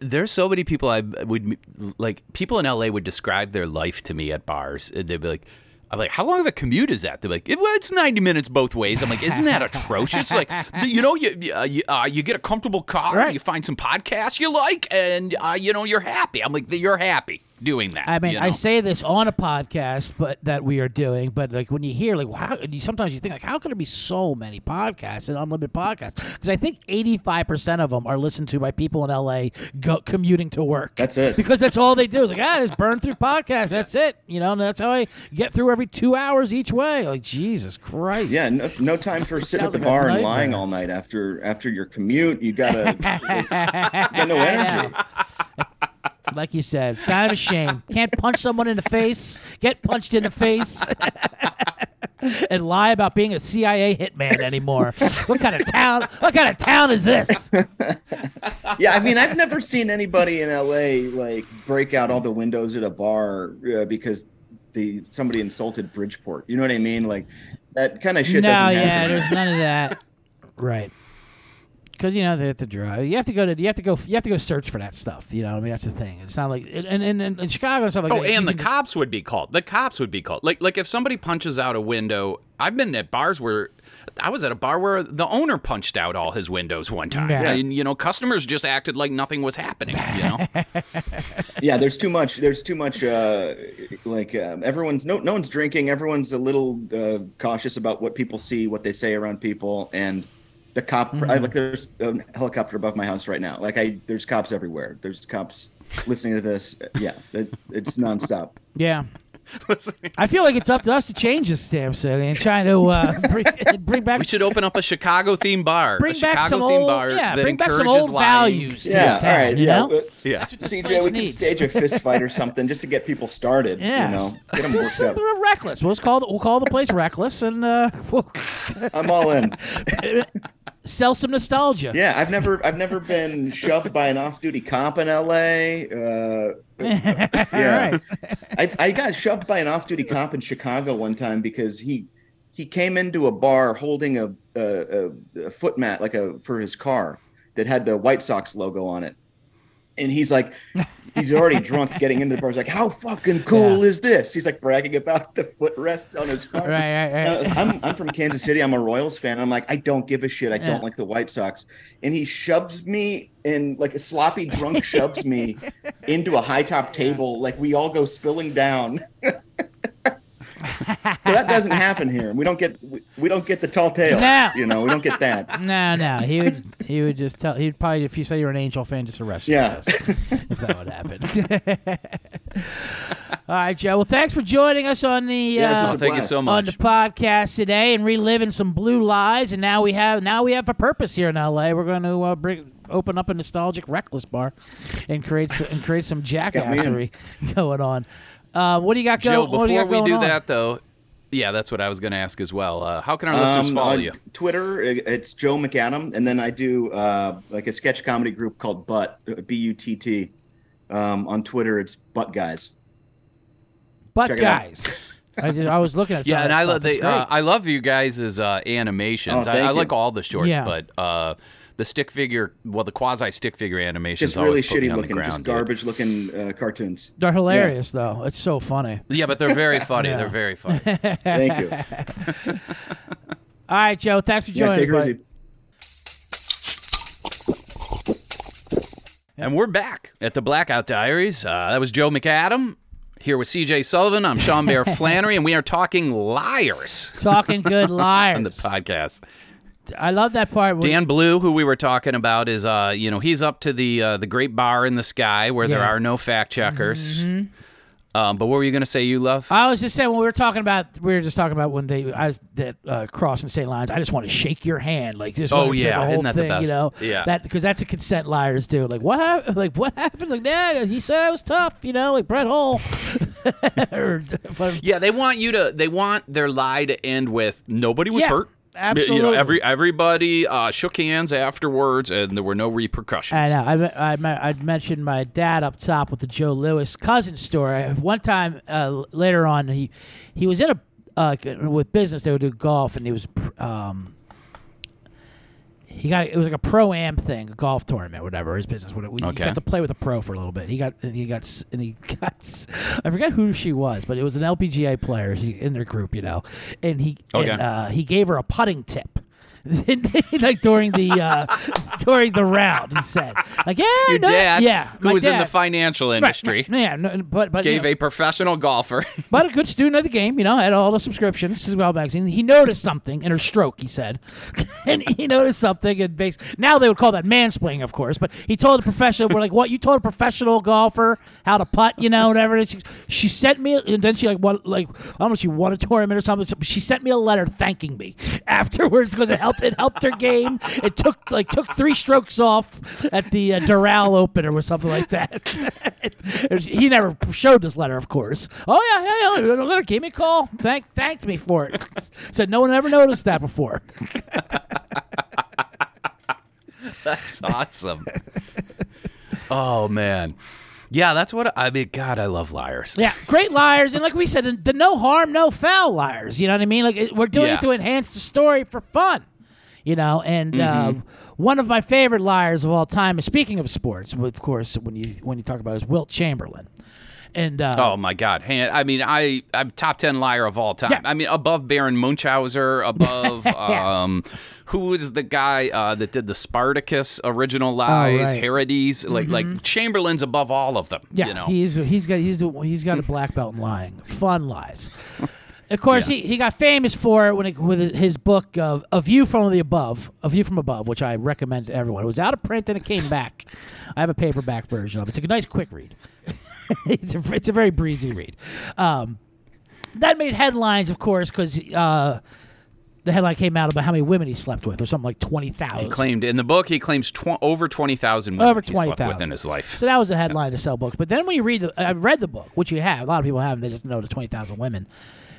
There's so many people I would like. People in LA would describe their life to me at bars. And they'd be like, "I'm like, how long of a commute is that?" They're like, "It- "Well, it's 90 minutes both ways." I'm like, "Isn't that atrocious?" like, you know, you you, uh, you, uh, you get a comfortable car, Right. you find some podcasts you like, and uh, you know you're happy. I'm like, you're happy doing that. I mean, you I say this on a podcast, but that we are doing. But like when you hear like, wow, you, sometimes you think like, how can there be so many podcasts and unlimited podcasts? Because I think eighty five percent of them are listened to by people in LA go, commuting to work. That's it. [LAUGHS] Because that's all they do. It's like ah, just burn through podcasts. That's it. You know, and that's how I get through every two hours each way. Like Jesus Christ. Yeah, no, no time for sitting at the like bar and lying all night after after your commute. You gotta [LAUGHS] you got no energy. Like you said, it's kind of a shame. Can't punch someone in the face, get punched in the face, [LAUGHS] and lie about being a CIA hitman anymore. What kind of town? What kind of town is this? [LAUGHS] Yeah, I mean, I've never seen anybody in LA like break out all the windows at a bar uh, because the somebody insulted Bridgeport. You know what I mean? Like that kind of shit no, doesn't yeah, happen. there's none of that. Right. Because you know they have to drive. You have to go to. You have to go. You have to go search for that stuff. You know. I mean, that's the thing. It's not like and and, and in Chicago and stuff like Oh, that. you and the can- cops would be called. The cops would be called. Like like if somebody punches out a window. I've been at bars where I was at a bar where the owner punched out all his windows one time. Yeah. And you know, customers just acted like nothing was happening, you know. [LAUGHS] Yeah, there's too much. There's too much. Uh, like um, everyone's no no one's drinking. Everyone's a little uh, cautious about what people see, what they say around people, and the cop. Mm-hmm. I, like there's a helicopter above my house right now. Like I, there's cops everywhere. There's cops listening to this. Yeah, it, it's nonstop. Yeah. [LAUGHS] I feel like it's up to us to change this damn city and trying to uh, [LAUGHS] bring, bring back We should open up a Chicago themed bar. bring a back Chicago some themed old bar yeah, bring back some old live- values to Yeah, this town. right, you yeah. know, Yeah. CJ, place we can stage a fist fight or something just to get people started. Yeah, You know, get them Just worked up. reckless. We'll call the, we'll call the place reckless and uh, [LAUGHS] we'll I'm all in. Sell some nostalgia. Yeah, I've never, I've never been [LAUGHS] shoved by an off-duty cop in L.A. Uh, [LAUGHS] yeah, right. I, I got shoved by an off-duty cop in Chicago one time because he he came into a bar holding a a, a, a foot mat like a for his car that had the White Sox logo on it, and he's like, he's already drunk getting into the bar. He's like, how fucking cool Yeah. is this? He's like bragging about the footrest on his car. Right, right, right. Uh, I'm I'm from Kansas City. I'm a Royals fan. I'm like, I don't give a shit. I Yeah. don't like the White Sox. And he shoves me in like a sloppy drunk shoves me [LAUGHS] into a high top table. Like we all go spilling down. [LAUGHS] So that doesn't happen here. We don't get we, we don't get the tall tales. No. You know, we don't get that. [LAUGHS] No, no. He would he would just tell he'd probably if you said you were an Angel fan, just arrest you. Yeah. if that would happen. [LAUGHS] All right, Joe. Well, thanks for joining us on the Yeah, uh, thank you so on the podcast today and reliving some blue lies. And now we have now we have a purpose here in LA. We're going to uh, bring open up a nostalgic reckless bar and create and create some jackassery [LAUGHS] going on. Uh, what do you got going? what do you before got we do on? that though, yeah, that's what I was going to ask as well. Uh, how can our listeners Um, follow you? Twitter, it's Joe McAdam, and then I do uh, like a sketch comedy group called Butt B U T T. Um, on Twitter, it's Butt Guys. Butt check guys, I, just, I was looking at [LAUGHS] Yeah, some and I love the uh. I love you guys' uh, animations. Oh, I, I like all the shorts, Yeah. but uh, the stick figure, well, the quasi stick figure animations Just really always put shitty on the looking, ground, just dude. garbage looking uh, cartoons. They're hilarious though. It's so funny. Yeah, but they're very funny. [LAUGHS] Yeah. They're very funny. [LAUGHS] Thank you. All right, Joe. Thanks for joining take her us. buddy. And we're back at the Blackout Diaries. Uh, that was Joe McAdam here with CJ Sullivan. I'm Sean Bear [LAUGHS] Flannery, and we are talking liars Talking good liars. on the podcast. I love that part. Dan Blue, who we were talking about, is uh, you know, he's up to the uh, the great bar in the sky where there are no fact checkers. Um, but what were you going to say, you love? I was just saying when we were talking about we were just talking about when they I was that uh, and state lines. I just want to shake your hand, like just Oh, yeah. the whole Isn't that the thing, you know? Yeah. that because that's a consent liars do. [LAUGHS] Like what happened? Like what happened? Like yeah, he said I was tough, you know, like Brett Hull. [LAUGHS] [LAUGHS] Yeah, they want you to. They want their lie to end with nobody was Yeah, hurt. You know, absolutely. every everybody uh, shook hands afterwards, and there were no repercussions. I know. I, I, I mentioned my dad up top with the Joe Louis cousin story. One time uh, later on, he he was in a uh, with business. They would do golf, and he was um, he got it was like a pro am thing, a golf tournament, whatever his business. Whatever. He Okay. got to play with a pro for a little bit. He got and he [LAUGHS] got and he got. I forget who she was, but it was an LPGA player she- in their group, you know, and he Okay. and, uh, he gave her a putting tip. [LAUGHS] like during the uh, during the round, he said, like, yeah, Your no, dad, yeah, who was in the financial industry, right, yeah, no, but but you gave know, a professional golfer. [LAUGHS] but a good student of the game, you know, had all the subscriptions to Well magazine. He noticed something in her stroke, he said. [LAUGHS] and he noticed something and base now they would call that mansplaining, of course, but he told a professional we're like, What, you told a professional golfer how to putt, you know, whatever it is. She sent me and then she like what like I don't know if she won a tournament or something. so She sent me a letter thanking me afterwards because it helped it helped her game. It took like took three strokes off at the uh, Doral Open or something like that. [LAUGHS] he never showed this letter, of course. Oh yeah, yeah, yeah. The letter gave me a call. Thank thanked me for it. [LAUGHS] Said no one ever noticed that before. [LAUGHS] That's awesome. oh man, yeah, that's what I mean. God, I love liars. Yeah, great liars, and like we said, the, the no harm, no foul liars. You know what I mean? Like we're doing Yeah. it to enhance the story for fun. You know, and Mm-hmm. uh, one of my favorite liars of all time. is speaking of sports, of course, when you when you talk about is Wilt Chamberlain, and uh, Oh my God! Han- I mean, I I'm top ten liar of all time. Yeah. I mean, above Baron Munchausen, above [LAUGHS] um, who is the guy uh, that did the Spartacus original lies? Oh, right. Mm-hmm. Herodes, like like Chamberlain's above all of them. Yeah, you know. he's he's got he's he's got a black belt in lying, fun lies. [LAUGHS] Of course, he, he got famous for it when it, with his book of A View from the Above, A View from Above, which I recommend to everyone. It was out of print and it came back. I have a paperback version of it. It's a nice quick read. [LAUGHS] it's a it's a very breezy read. Um, that made headlines, of course, because uh, the headline came out about how many women he slept with, or something like twenty thousand. He claimed in the book he claims tw- over twenty thousand women Over he slept 20,000. with in his life. So that was a headline to sell books. But then when you read the, I've read the book, which you have. A lot of people haven't. They just know the twenty thousand women.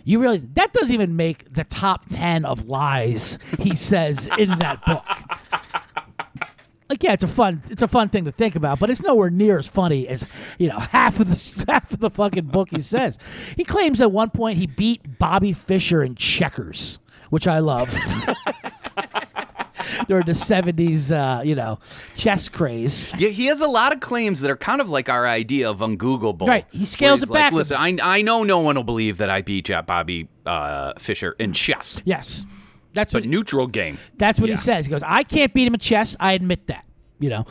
You realize that doesn't even make the top ten of lies he says in that book. Like yeah, it's a fun, it's a fun thing to think about, but it's nowhere near as funny as you know [LAUGHS] half of the half of the fucking book he says. He claims at one point he beat Bobby Fischer in checkers, which I love. [LAUGHS] During the '70s, uh, you know, chess craze. Yeah, he has a lot of claims that are kind of like our idea of ungoogleable. Right, he scales it back Like, Listen, I, I know no one will believe that I beat Bobby uh, Fischer in chess, Yes, that's but what neutral game. that's what yeah. he says. He goes, "I can't beat him in chess. I admit that." You know,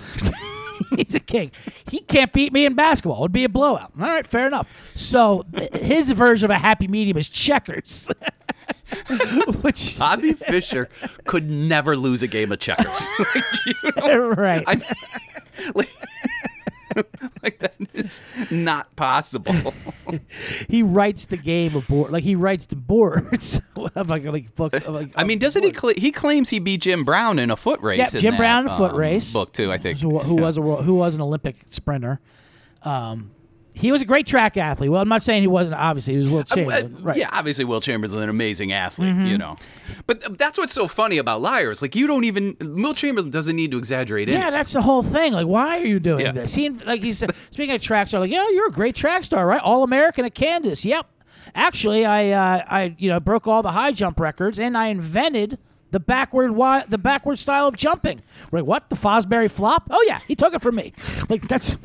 [LAUGHS] he's a king. He can't beat me in basketball. It would be a blowout. All right, fair enough. So his version of a happy medium is checkers, [LAUGHS] [LAUGHS] which Bobby Fischer could never lose a game of checkers. [LAUGHS] [LAUGHS] like, you know, right. I, like, like that is not possible. he writes the game of board, like he writes the boards of like, like books. Of, like, I mean, doesn't he? Cl- he claims he beat Jim Brown in a foot race. Yeah, Jim that, Brown a foot um, race. book too. I think. who, who was a who was an Olympic sprinter. Um, he was a great track athlete. Well, I'm not saying he wasn't. Obviously, he was Wilt Uh, Chamberlain. right. Yeah, obviously Wilt Chamberlain's an amazing athlete, Mm-hmm. you know. But th- that's what's so funny about liars. Like you don't even Wilt Chamberlain doesn't need to exaggerate it. Yeah, that's the whole thing. Like, why are you doing Yeah. this? He, like he said, [LAUGHS] speaking of track star, like, yeah, you're a great track star, right? All American at Kansas. Yep. Actually, I, uh, I, you know, broke all the high jump records, and I invented the backward, wi- the backward style of jumping. We're like, what? The Fosbury flop? Oh yeah, he took it from me. Like that's. [LAUGHS] [LAUGHS]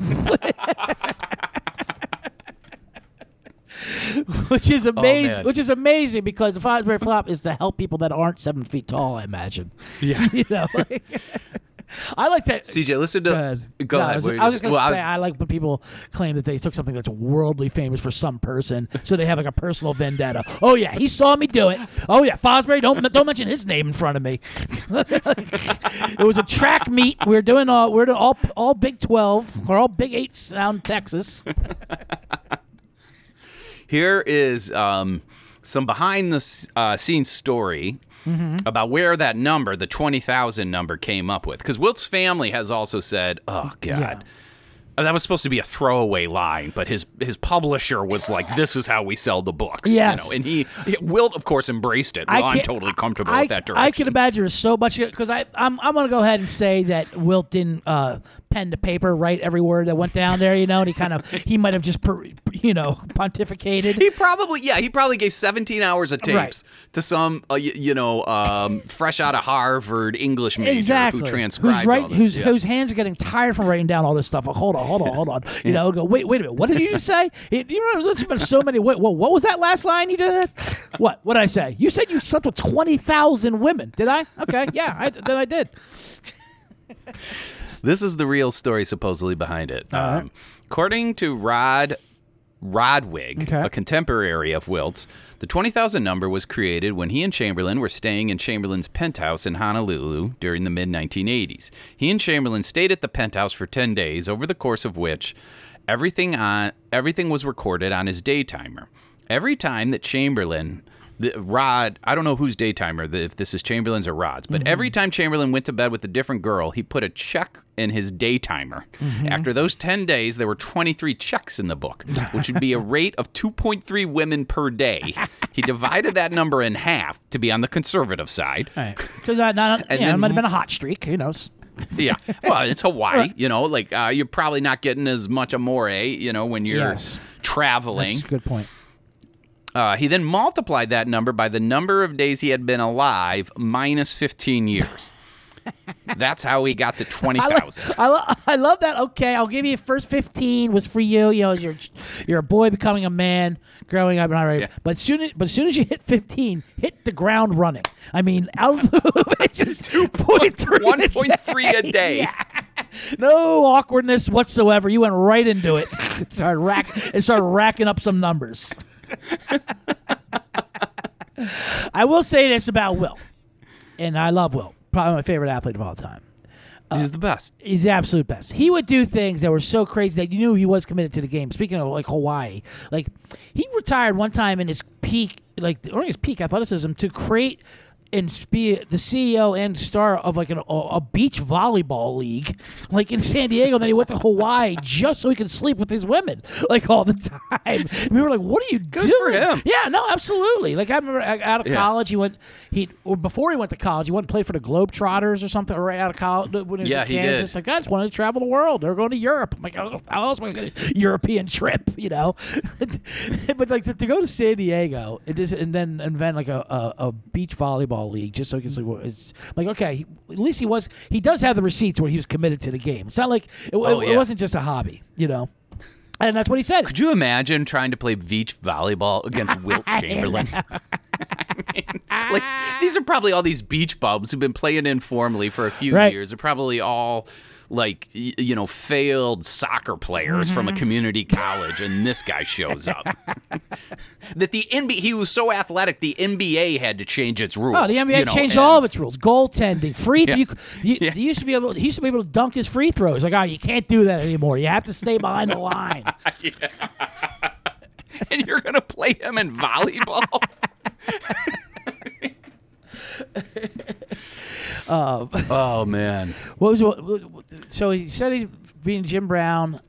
[LAUGHS] Which is amazing. man. which is amazing because the Fosbury flop is to help people that aren't seven feet tall. I imagine. [LAUGHS] Yeah. [LAUGHS] you know. like- I like that. CJ, listen to Go ahead. Go No, ahead. I was, I was just gonna- gonna well, say I I, like when people claim that they took something that's worldly famous for some person, so they have like a personal vendetta. Oh yeah, he saw me do it. Oh yeah, Fosbury, don't don't mention his name in front of me. it was a track meet. We are doing all we're doing all all Big Twelve or all Big Eight down Texas. Here is um, some behind the uh, scenes story Mm-hmm. about where that number, the 20,000 number, came up with. Because Wilt's family has also said, oh, God. Uh, That was supposed to be a throwaway line, but his his publisher was like, "This is how we sell the books." Yes. you know, and he, he Wilt, of course, embraced it. Well, I'm totally comfortable I, with that direction. I can imagine there's so much because I I'm I'm gonna go ahead and say that Wilt didn't uh, pen to paper write every word that went down there, you know, and he kind of [LAUGHS] he might have just per, you know pontificated. He probably, yeah, he probably gave 17 hours of tapes Right. to some, uh, y- you know, um, fresh out of Harvard English major exactly. who transcribed who's right, all this. whose yeah. whose hands are getting tired from writing down all this stuff. Like, hold on, hold on, hold on. You know, go wait, wait a minute. What did you just say? It, you know, there's been so many. Wait, what, what was that last line you did? What? What did I say? You said you slept with twenty thousand women. Did I? Okay, yeah, I, then I did. This is the real story supposedly behind it. Um, according to Rod Rodwig, Okay. a contemporary of Wilt's, the 20,000 number was created when he and Chamberlain were staying in Chamberlain's penthouse in Honolulu during the mid 1980s. He and Chamberlain stayed at the penthouse for 10 days, over the course of which everything on everything was recorded on his day timer. Every time that Chamberlain the Rod, I don't know whose daytimer, the- if this is Chamberlain's or Rod's, but every time Chamberlain went to bed with a different girl, he put a check in his daytimer. After those 10 days, there were 23 checks in the book, which would be a [LAUGHS] rate of 2.3 women per day. He divided that number in half to be on the conservative side. Because [LAUGHS] And yeah, it might have been a hot streak. Who knows? [LAUGHS] Yeah. Well, it's Hawaii, you know, like uh, you're probably not getting as much amore, you know, when you're Yes. traveling. That's a good point. Uh, he then multiplied that number by the number of days he had been alive minus 15 years. That's how he got to [LAUGHS] I, 20,000. I, lo- I love that. Okay, I'll give you first fifteen was for you. You know, you're you're a boy becoming a man, growing up, all right. Yeah. But soon, as- but as soon as you hit fifteen, hit the ground running. I mean, [LAUGHS] out of the it's just [LAUGHS] two point three, 1.3 a day. No awkwardness whatsoever. You went right into it. It started rack. It started racking up some numbers. [LAUGHS] I will say this about Wilt, and I love Wilt, probably my favorite athlete of all time. Uh, he's the best. He's the absolute best. He would do things that were so crazy that you knew he was committed to the game. Speaking of like Hawaii, like he retired one time in his peak, like during his peak athleticism, to create and be the CEO and star of like an, a, a beach volleyball league, like in San Diego. then he went to Hawaii just so he could sleep with his women, like all the [LAUGHS] time. And we were like, "What are you Good doing?" for him. Yeah, no, absolutely. Like I remember out of Yeah. college, he went. He or before he went to college, he went and played for the Globetrotters or something. Right out of college, when he was Yeah, in he did. Kansas. Like I just wanted to travel the world. They're going to Europe. I'm like, oh, how else am I going to European trip? [LAUGHS] You know, [LAUGHS] but like to, to go to San Diego and just and then invent like a, a, a beach volleyball league just so he can It's like okay, he, at least he was. He does have the receipts where he was committed to the game. It's not like it, Oh, it, yeah. it wasn't just a hobby. You know. And that's what he said. Could you imagine trying to play beach volleyball against [LAUGHS] Wilt Chamberlain? [LAUGHS] like these are probably all these beach bums who've been playing informally for a few Right. years. They're probably all like you know failed soccer players from Mm-hmm. a community college, and this guy shows up. [LAUGHS] that the NBA, he was so athletic, the NBA had to change its rules. Oh, the NBA you know, changed and- all of its rules. Goaltending, free. Yeah. You, you, Yeah. you used to be able. He used to be able to dunk his free throws. Like, oh, you can't do that anymore. You have to stay behind the line. [LAUGHS] and you're gonna play him in volleyball. [LAUGHS] oh man. What was what- so he said he being Jim Brown.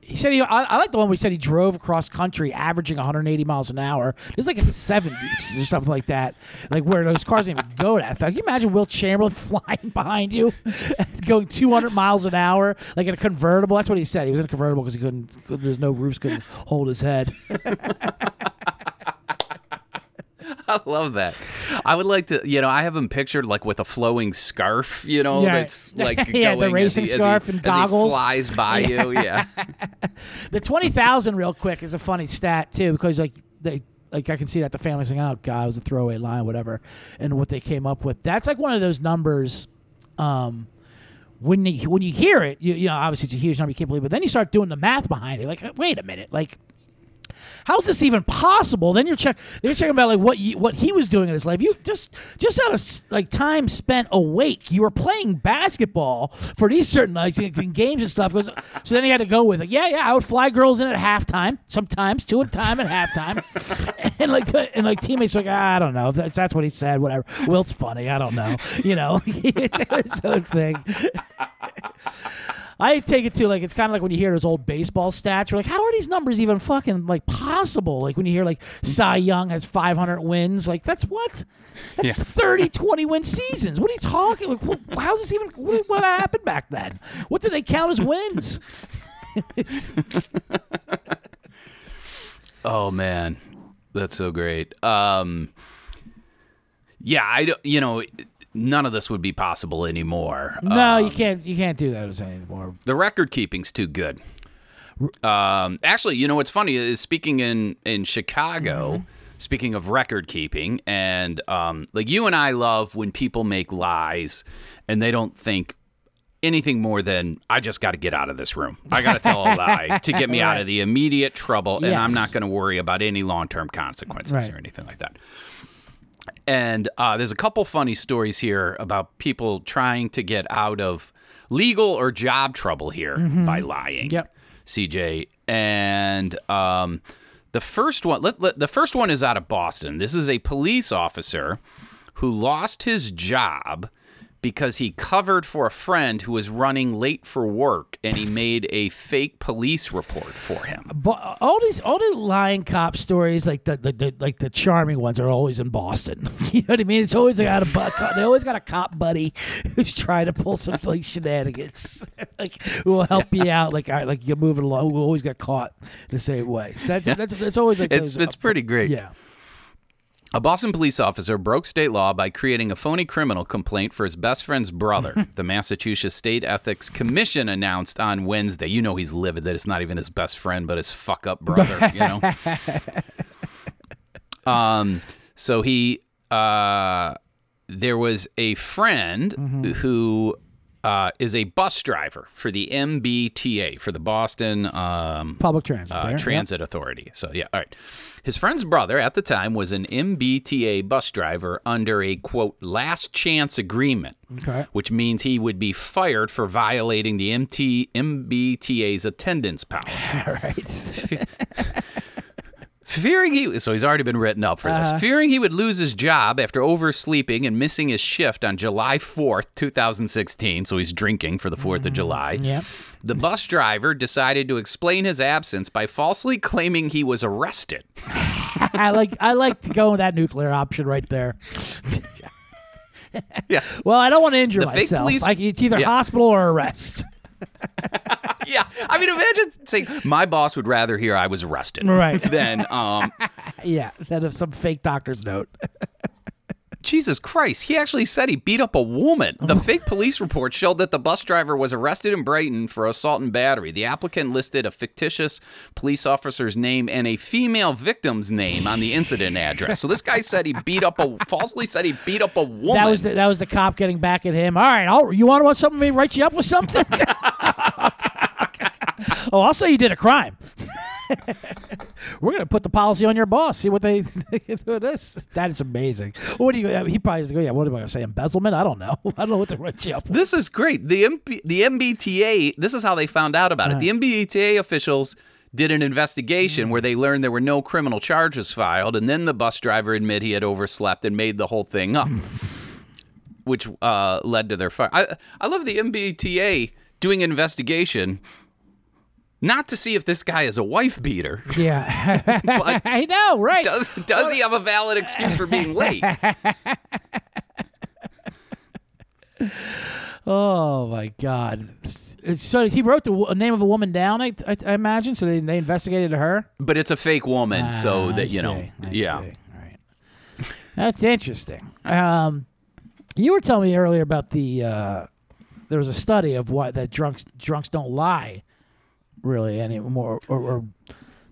He said he. I, I like the one where he said he drove across country, averaging 180 miles an hour. It was like in the 70s or something like that, like where those cars didn't even go that fast. Can you imagine Wilt Chamberlain [LAUGHS] flying behind you, going 200 miles an hour, like in a convertible? That's what he said. He was in a convertible because he couldn't. There's no roofs, couldn't hold his head. [LAUGHS] [LAUGHS] I love that. I would like to, you know, I have him pictured like with a flowing scarf, you know, Yeah. that's [LAUGHS] like Yeah, the going as racing as he- scarf and as he goggles. flies by [LAUGHS] you. Yeah, The twenty thousand, real quick, is a funny stat too because like they like I can see that the family's saying, "Oh God, it was a throwaway line, whatever," and what they came up with. That's like one of those numbers. Um, when you when you hear it, you, you know obviously it's a huge number, you can't believe, it. but then you start doing the math behind it. Like, wait a minute, like. How's this even possible? Then you're check. They're checking about like what you, what he was doing in his life. You just just out of like time spent awake, you were playing basketball for these certain nights in, in games and stuff. Goes, so then he had to go with like, yeah, yeah, I would fly girls in at halftime, sometimes two at a time at halftime, [LAUGHS] and like and like teammates were like, "Ah, I don't know, that's that's what he said, whatever. Wilt's funny, I don't know, you know, [LAUGHS] it's a thing. I take it to like it's kind of like when you hear those old baseball stats. You're like, how are these numbers even fucking like possible? Like when you hear like Cy Young has 500 wins, like that's what? That's Yeah. 30, 20 win seasons. What are you talking? Like, how's this even? What, what happened back then? What did they count as wins? [LAUGHS] Oh man, that's so great. Um, yeah, I don't. You know, none of this would be possible anymore. No, you can't. You can't do that anymore. The record keeping's too good. Um, actually, you know what's funny is speaking in in Chicago. Speaking of record keeping, and um, like you and I love when people make lies, and they don't think anything more than I just got to get out of this room. I got to tell a lie to get me [LAUGHS] out of the immediate trouble, and I'm not going to worry about any long term consequences Right. or anything like that. And uh, there's a couple funny stories here about people trying to get out of legal or job trouble here by lying. Yep. CJ. And um, the first one, let, let- the first one is out of Boston. This is a police officer who lost his job because he covered for a friend who was running late for work, and he made a fake police report for him. But all these, all the lying cop stories, like the, the, the like the charming ones, are always in Boston. [LAUGHS] you know what I mean? It's always like out of they always got a cop buddy who's trying to pull some like shenanigans, [LAUGHS] like who will help you out. Like all right, like you're moving along, who always got caught the same way. So that's, that's that's always like It's those- uh, it's pretty great. yeah. A Boston police officer broke state law by creating a phony criminal complaint for his best friend's brother. [LAUGHS] the Massachusetts State Ethics Commission announced on Wednesday. You know he's livid that it's not even his best friend, but his fuck up brother. you know. [LAUGHS] Um. So he, uh, there was a friend who uh, is a bus driver for the MBTA for the Boston um, Public transit. uh, there, yep. Authority. So yeah, all right. His friend's brother at the time was an MBTA bus driver under a quote last chance agreement, Okay. which means he would be fired for violating the MT MBTA's attendance policy. [LAUGHS] All right. Fearing he so he's already been written up for this. Uh. Fearing he would lose his job after oversleeping and missing his shift on July 4th, 2016, so he's drinking for the 4th of mm-hmm. July. Yep. The bus driver decided to explain his absence by falsely claiming he was arrested. [LAUGHS] I like I like to go with that nuclear option right there. Yeah. [LAUGHS] Well, I don't want to injure The myself. police- Like it's either Yeah. hospital or arrest. [LAUGHS] Yeah. I mean imagine saying my boss would rather hear I was arrested Right. than um [LAUGHS] yeah, instead of some fake doctor's note. [LAUGHS] Jesus Christ, he actually said he beat up a woman. The oh. fake police report showed that the bus driver was arrested in Brighton for assault and battery. The applicant listed a fictitious police officer's name and a female victim's name on the incident address. So this guy said he beat up a falsely said he beat up a woman. That was the, that was the cop getting back at him. All right, I'll, you want to want something? Me write you up with something? [LAUGHS] [LAUGHS] oh, I'll say you did a crime. [LAUGHS] We're gonna put the policy on your boss. See what they [LAUGHS] do with this. That is amazing. What do you? He probably is go. Yeah. What am I gonna say? Embezzlement? I don't know. I don't know what to write you up. with. This is great. The MB, the MBTA. This is how they found out about it. The MBTA officials did an investigation where they learned there were no criminal charges filed, and then the bus driver admitted he had overslept and made the whole thing up, which uh, led to their fire. I I love the MBTA doing an investigation. Not to see if this guy is a wife beater. [LAUGHS] Yeah. [LAUGHS] But I know. Right. does does he have a valid excuse for being [LAUGHS] late? Oh my God. So he wrote the name of a woman down. I, I, I imagine. So they, they investigated her. But it's a fake woman, so Ah, I that you know, see, I yeah. see. Right. That's interesting. Um, you were telling me earlier about the uh, there was a study of what that drunks drunks don't lie really anymore, or, or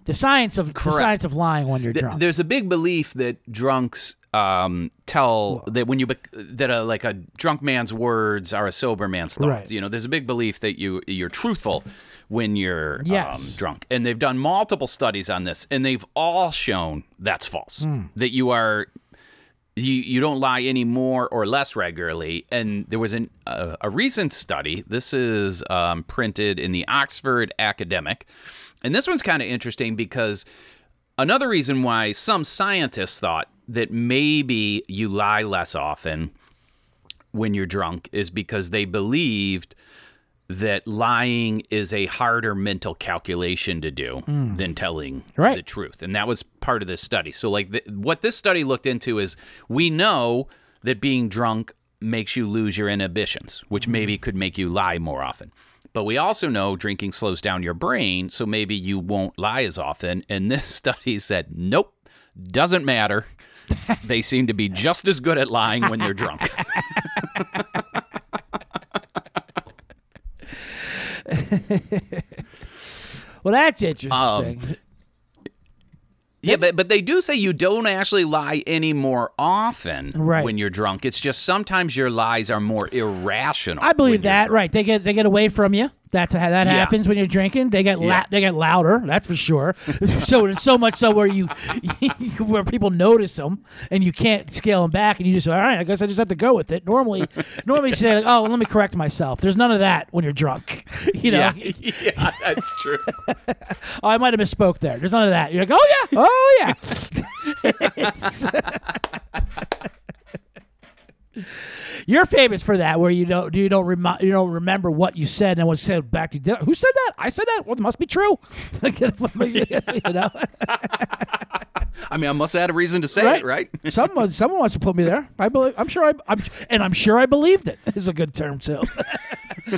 the science of the science of lying when you're Th- drunk. There's a big belief that drunks um, tell that when you bec- that a like a drunk man's words are a sober man's thoughts. Right. You know, there's a big belief that you you're truthful when you're Yes. um, drunk, and they've done multiple studies on this, and they've all shown that's false. Hmm. That you are you you don't lie any more or less regularly. And there was an, uh, a recent study. This is um, printed in the Oxford Academic, and this one's kind of interesting because another reason why some scientists thought that maybe you lie less often when you're drunk is because they believed that lying is a harder mental calculation to do hmm. than telling Right. the truth. And that was part of this study. So, like, the, what this study looked into is we know that being drunk makes you lose your inhibitions, which hmm. maybe could make you lie more often. But we also know drinking slows down your brain, so maybe you won't lie as often. And this [LAUGHS] study said, nope, doesn't matter. They seem to be just as good at lying when they're drunk. [LAUGHS] [LAUGHS] well, that's interesting. Um, Yeah, but but they do say you don't actually lie any more often Right. when you're drunk. It's just sometimes your lies are more irrational. I believe that. drunk. Right? They get they get away from you. That's how that Yeah. happens when you're drinking. They get la- they get louder. That's for sure. [LAUGHS] so so much so where you [LAUGHS] where people notice them and you can't scale them back, and you just say, all right. I guess I just have to go with it. Normally, [LAUGHS] normally you say like, oh, let me correct myself. There's none of that when you're drunk. You know. Yeah, yeah, that's true. Oh, I might have misspoke there. There's none of that. You're like, oh yeah, oh yeah. You're famous for that, where you don't you don't remi- you don't remember what you said and what said back to you. Who said that? I said that. Well, it must be true. [LAUGHS] [LAUGHS] you know, I mean, I must have had a reason to say Right. it, right? [LAUGHS] someone someone wants to put me there. I believe. I'm sure. I, I'm and I'm sure I believed it. Is a good term too.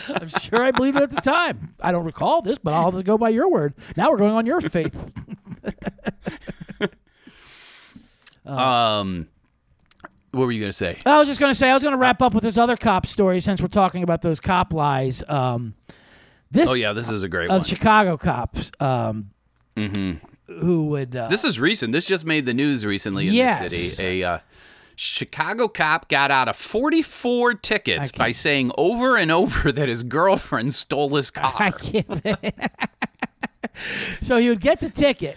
I'm sure I believed it at the time. I don't recall this, but I'll have to go by your word. Now we're going on your faith. Um, what were you gonna say? I was just going to say I was going to wrap up with this other cop story since we're talking about those cop lies. Um, this Oh yeah, this is a great one. of one. Chicago cops um, who would uh, This is recent. This just made the news recently in Yes. the city. A uh, Chicago cop got out of 44 tickets by saying over and over that his girlfriend stole his [LAUGHS] I car. [LAUGHS] so he would get the ticket,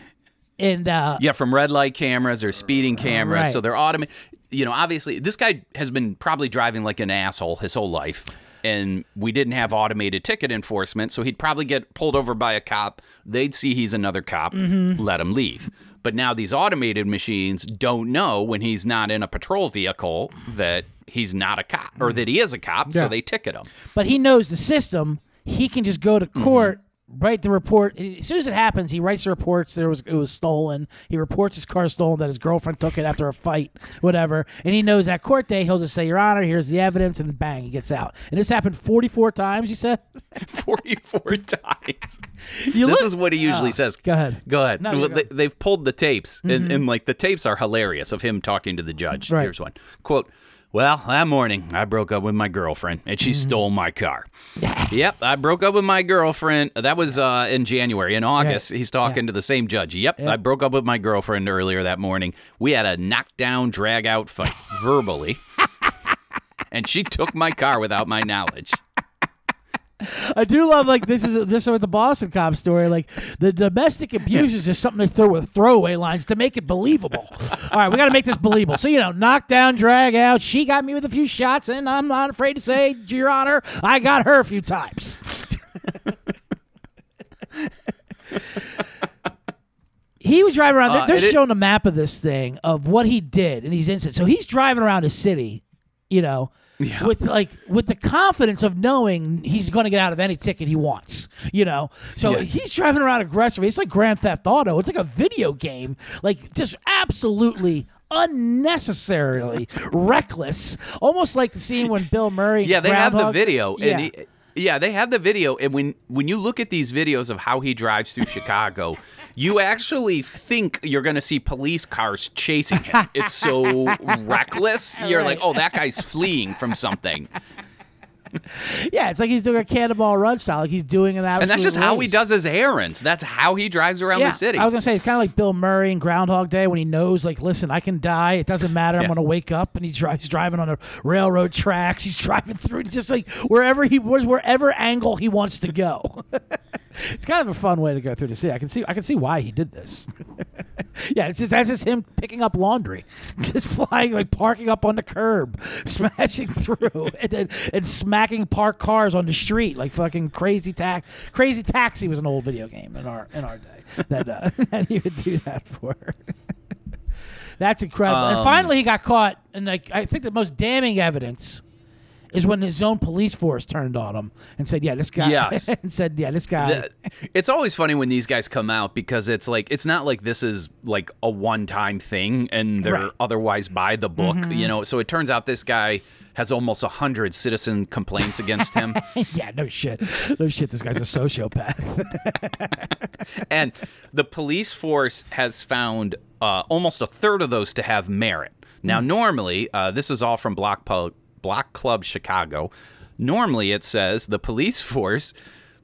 and uh, yeah, from red light cameras or speeding cameras. Right. So they're automated. You know, obviously, this guy has been probably driving like an asshole his whole life. And we didn't have automated ticket enforcement, so he'd probably get pulled over by a cop. They'd see he's another cop, Mm-hmm. let him leave. But now these automated machines don't know when he's not in a patrol vehicle that he's not a cop or that he is a cop, Yeah. so they ticket him. but he knows the system. He can just go to Mm-hmm. Write the report. As soon as it happens, he writes the reports. There was it was stolen. He reports his car stolen. That his girlfriend took it after a fight, whatever. And he knows that court day he'll just say, "Your Honor, here's the evidence," and bang, he gets out. And this happened 44 times. You said. [LAUGHS] 44 [LAUGHS] times. You this look- is what he usually Oh, says. Go ahead. Go ahead. No, they, they've pulled the tapes, and, mm-hmm. and like the tapes are hilarious of him talking to the judge. Right. Here's one quote. Well, that morning I broke up with my girlfriend, and she stole my car. yep, I broke up with my girlfriend. That was uh, in January. In August, he's talking to the same judge. Yep, I broke up with my girlfriend earlier that morning. We had a knockdown, drag out fight, verbally, [LAUGHS] and she took my car without my knowledge. I do love like this is just with the Boston cop story. Like the domestic abuse is just something they throw with throwaway lines to make it believable. All right, we got to make this believable. So you know, knock down, drag out. She got me with a few shots, and I'm not afraid to say, Your Honor, I got her a few times. he was driving around. Uh, they're it- showing a map of this thing of what he did, and he's innocent. So he's driving around a city, you know, with like with the confidence of knowing he's going to get out of any ticket he wants. You know, so Yeah. he's driving around aggressively. It's like Grand Theft Auto. It's like a video game. Like just absolutely. Unnecessarily [LAUGHS] reckless, almost like the scene when Bill Murray. Yeah, they have the video, Yeah. and he, yeah, they have the video. And when when you look at these videos of how he drives through Chicago, you actually think you're going to see police cars chasing him. It's so [LAUGHS] reckless. You're like, oh, that guy's fleeing from something, [LAUGHS] Yeah, it's like he's doing a cannonball run style. Like he's doing an absolute and that's just how he does his errands. That's how he drives around yeah, the city. I was gonna say it's kind of like Bill Murray in Groundhog Day when he knows, like, listen, I can die. It doesn't matter. I'm Yeah. gonna wake up, and he's, dri- he's driving on the railroad tracks. He's [LAUGHS] driving through just like wherever he was, wherever angle he wants to go. [LAUGHS] it's kind of a fun way to go through the city. I can see, I can see why he did this. [LAUGHS] yeah, it's just, that's just him picking up laundry, [LAUGHS] just flying, like parking up on the curb, [LAUGHS] smashing through, and then and smacking parked cars on the street like fucking crazy tax. Crazy Taxi was an old video game in our in our day that uh, that he would do that for. That's incredible. and Um, finally, he got caught. And like, I think the most damning evidence is when his own police force turned on him and said, "Yeah, this guy." Yes. [LAUGHS] and said, "Yeah, this guy." The- it's always funny when these guys come out because it's like it's not like this is like a one-time thing and they're Right. Mm-hmm. otherwise by the book, you know. So it turns out this guy has almost a hundred citizen complaints against him, [LAUGHS] yeah, no shit, no shit. This guy's a sociopath. [LAUGHS] and the police force has found uh, almost a third of those to have merit. Now, normally, uh, this is all from Block Pub, Block Club Chicago. Normally, it says the police [LAUGHS] force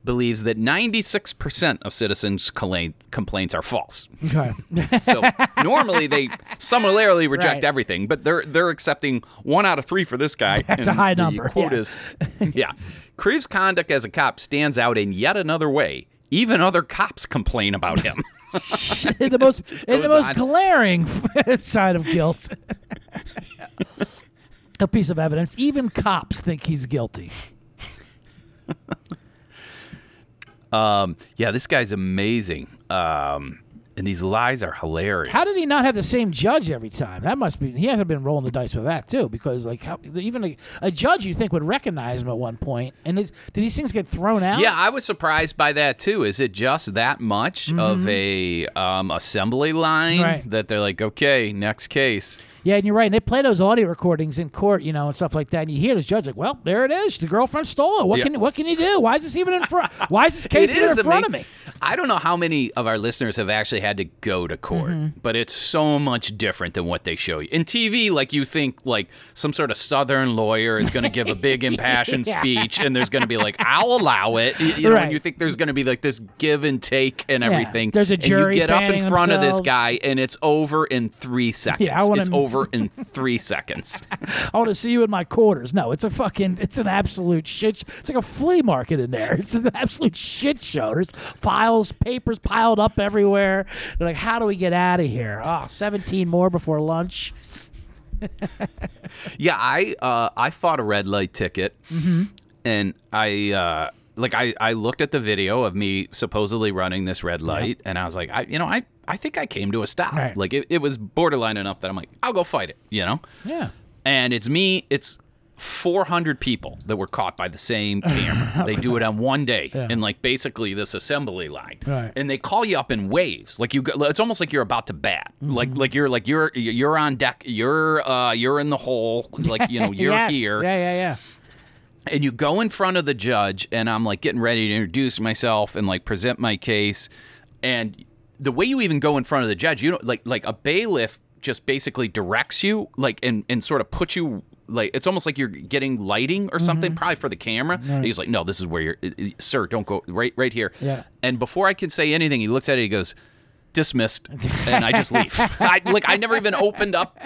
believes that 96% of citizens' complaints are false. okay. [LAUGHS] So normally they summarily reject Right. everything, but they're they're accepting one out of three for this guy. That's a high the number, Quote yeah. is, yeah. Creeve's conduct as a cop stands out in yet another way. Even other cops complain about him. [LAUGHS] in the most in the most on. glaring side of guilt. A piece of evidence. Even cops think he's guilty. [LAUGHS] um, yeah, this guy's amazing. Um, and these lies are hilarious. How did he not have the same judge every time? That must be he had to have been rolling the dice with that too, because like how, even a, a judge you think would recognize him at one point. and is, did these things get thrown out? Yeah, I was surprised by that too. Is it just that much of a um, assembly line Mm-hmm. Right. that they're like, okay, next case? Yeah, and you're right. And they play those audio recordings in court, you know, and stuff like that. And you hear this judge like, "Well, there it is. The girlfriend stole it. What Yeah. can what can you do? Why is this even in front? [LAUGHS] Why is this case even in front of me?" I don't know how many of our listeners have actually had to go to court, Mm-hmm. but it's so much different than what they show you. In TV, like you think like some sort of southern lawyer is going to give a big [LAUGHS] impassioned Yeah. speech and there's going to be like, I'll allow it. You, you know, and you think there's going to be like this give and take and Yeah. everything. There's a jury. And you get up in front of this guy and it's over in three seconds. [LAUGHS] [LAUGHS] I wanna- it's over in three seconds. I want to see you in my quarters. No, it's a fucking, it's an absolute shit. It's like a flea market in there. It's an absolute shit show. There's files, papers piled up everywhere. They're like, how do we get out of here? Oh, 17 more before lunch. [LAUGHS] Yeah, I uh, I fought a red light ticket, Mm-hmm. and I uh, like I, I looked at the video of me supposedly running this red light, and I was like, I you know I I think I came to a stop. Right. Like it, it was borderline enough that I'm like, I'll go fight it, you know. Yeah. And it's me. It's 400 people that were caught by the same [LAUGHS] camera. they do it on one day in like basically this assembly line, Right. and they call you up in waves. Like you, go, it's almost like you're about to bat. Mm-hmm. Like like you're like you're you're on deck. You're uh you're in the hole. Like you know [LAUGHS] you're Yes. here Yeah, yeah, yeah. and you go in front of the judge and i'm like getting ready to introduce myself and like present my case and the way you even go in front of the judge you know like like a bailiff just basically directs you like and and sort of puts you like it's almost like you're getting lighting or something Mm-hmm. probably for the camera And he's like no this is where you're sir don't go right right here Yeah. and before i can say anything he looks at it he goes dismissed and i just leave [LAUGHS] i like i never even opened up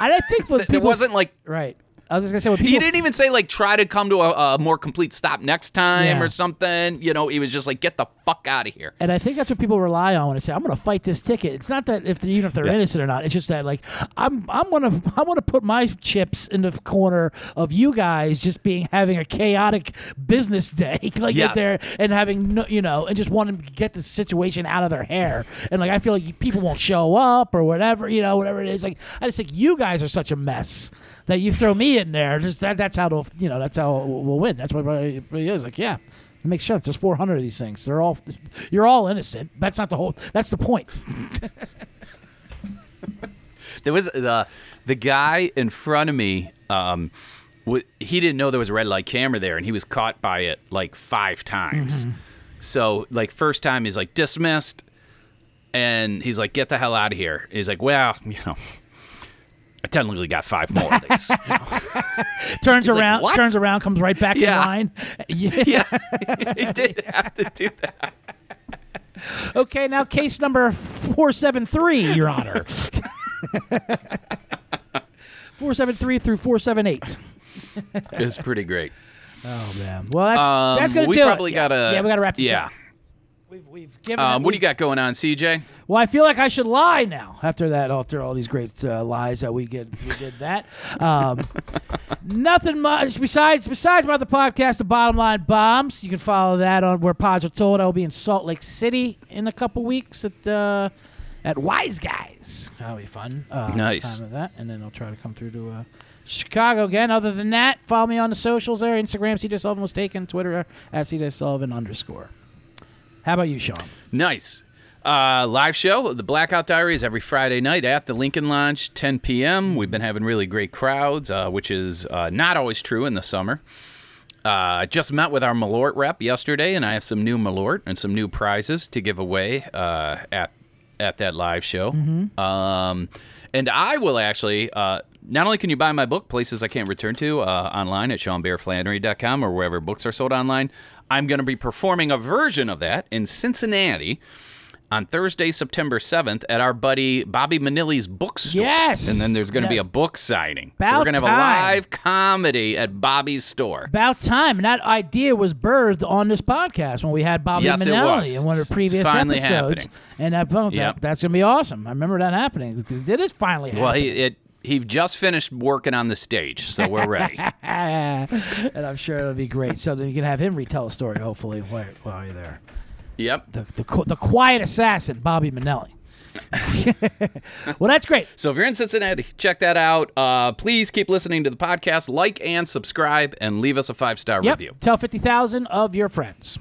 And I think it wasn't like right. I was just gonna say when people he didn't even say like try to come to a, a more complete stop next time Yeah. or something. You know, he was just like get the fuck out of here. And I think that's what people rely on when they say, "I'm going to fight this ticket." It's not that if they're, even if they're innocent or not. It's just that like I'm I'm going to I want to put my chips in the corner of you guys just being having a chaotic business day, [LAUGHS] like Yes. there and having no, you know, and just wanting to get the situation out of their hair. And like I feel like people won't show up or whatever, you know, whatever it is. Like I just think you guys are such a mess that you throw me in there. Just that that's how to you know that's how we'll win. That's what it really is. Like yeah. It makes sense. There's 400 of these things. They're all, you're all innocent. That's not the whole. That's the point. [LAUGHS] There was the the guy in front of me. Um, w- he didn't know there was a red light camera there, and he was caught by it like five times. So like first time he's like dismissed, and he's like get the hell out of here. He's like well you know. I technically got five more of these. [LAUGHS] Turns like, around, "What?" turns around, comes right back Yeah. in line. [LAUGHS] Yeah. [LAUGHS] yeah, he did have to do that. Okay, now case number four seven three, Your Honor. four seven three through four seven eight. it's pretty great. Oh man. Well, that's Um, that's gonna we do probably it. gotta. Yeah, we gotta wrap this Yeah. up. We've, we've given. Um, what do you got going on, CJ? Well, I feel like I should lie now after that. After all these great uh, lies that we get, we did that. Um, [LAUGHS] nothing much besides besides about the podcast. The bottom line bombs. You can follow that on where pods are told. I'll be in Salt Lake City in a couple weeks at uh, at Wise Guys. That'll be fun. Uh, Nice. time of that, and then I'll try to come through to. Uh, Chicago again. Other than that, follow me on the socials there. Instagram, CJ Sullivan was taken. Twitter at CJ Sullivan underscore. How about you, Sean? Nice. Uh, live show, the Blackout Diaries, every Friday night at the Lincoln Lounge, 10 p.m. We've been having really great crowds, uh, which is uh, not always true in the summer. Uh, I just met with our Malort rep yesterday, and I have some new Malort and some new prizes to give away uh, at at that live show. Um, and I will actually. Uh, not only can you buy my book, places I can't return to, uh, online at SeanBearFlannery.com or wherever books are sold online, I'm going to be performing a version of that in Cincinnati on Thursday, September 7th at our buddy Bobby Manelli's bookstore. Yes. And then there's going to be a book signing. About so we're going to have time. a live comedy at Bobby's store. About time. And that idea was birthed on this podcast when we had Bobby Yes, it Manelli was. in one of It's the previous finally episodes. happening. And that, oh, that- Yep. that's going to be awesome. I remember that happening. It is finally Well, happening. he, it, he just finished working on the stage, so we're ready. [LAUGHS] and I'm sure it'll be great. So then you can have him retell a story, hopefully, while, while you're there. yep. The, the, the quiet assassin, Bobby Manelli. [LAUGHS] well, that's great. So if you're in Cincinnati, check that out. Uh, please keep listening to the podcast, like and subscribe, and leave us a five star Yep. review. Tell 50,000 of your friends.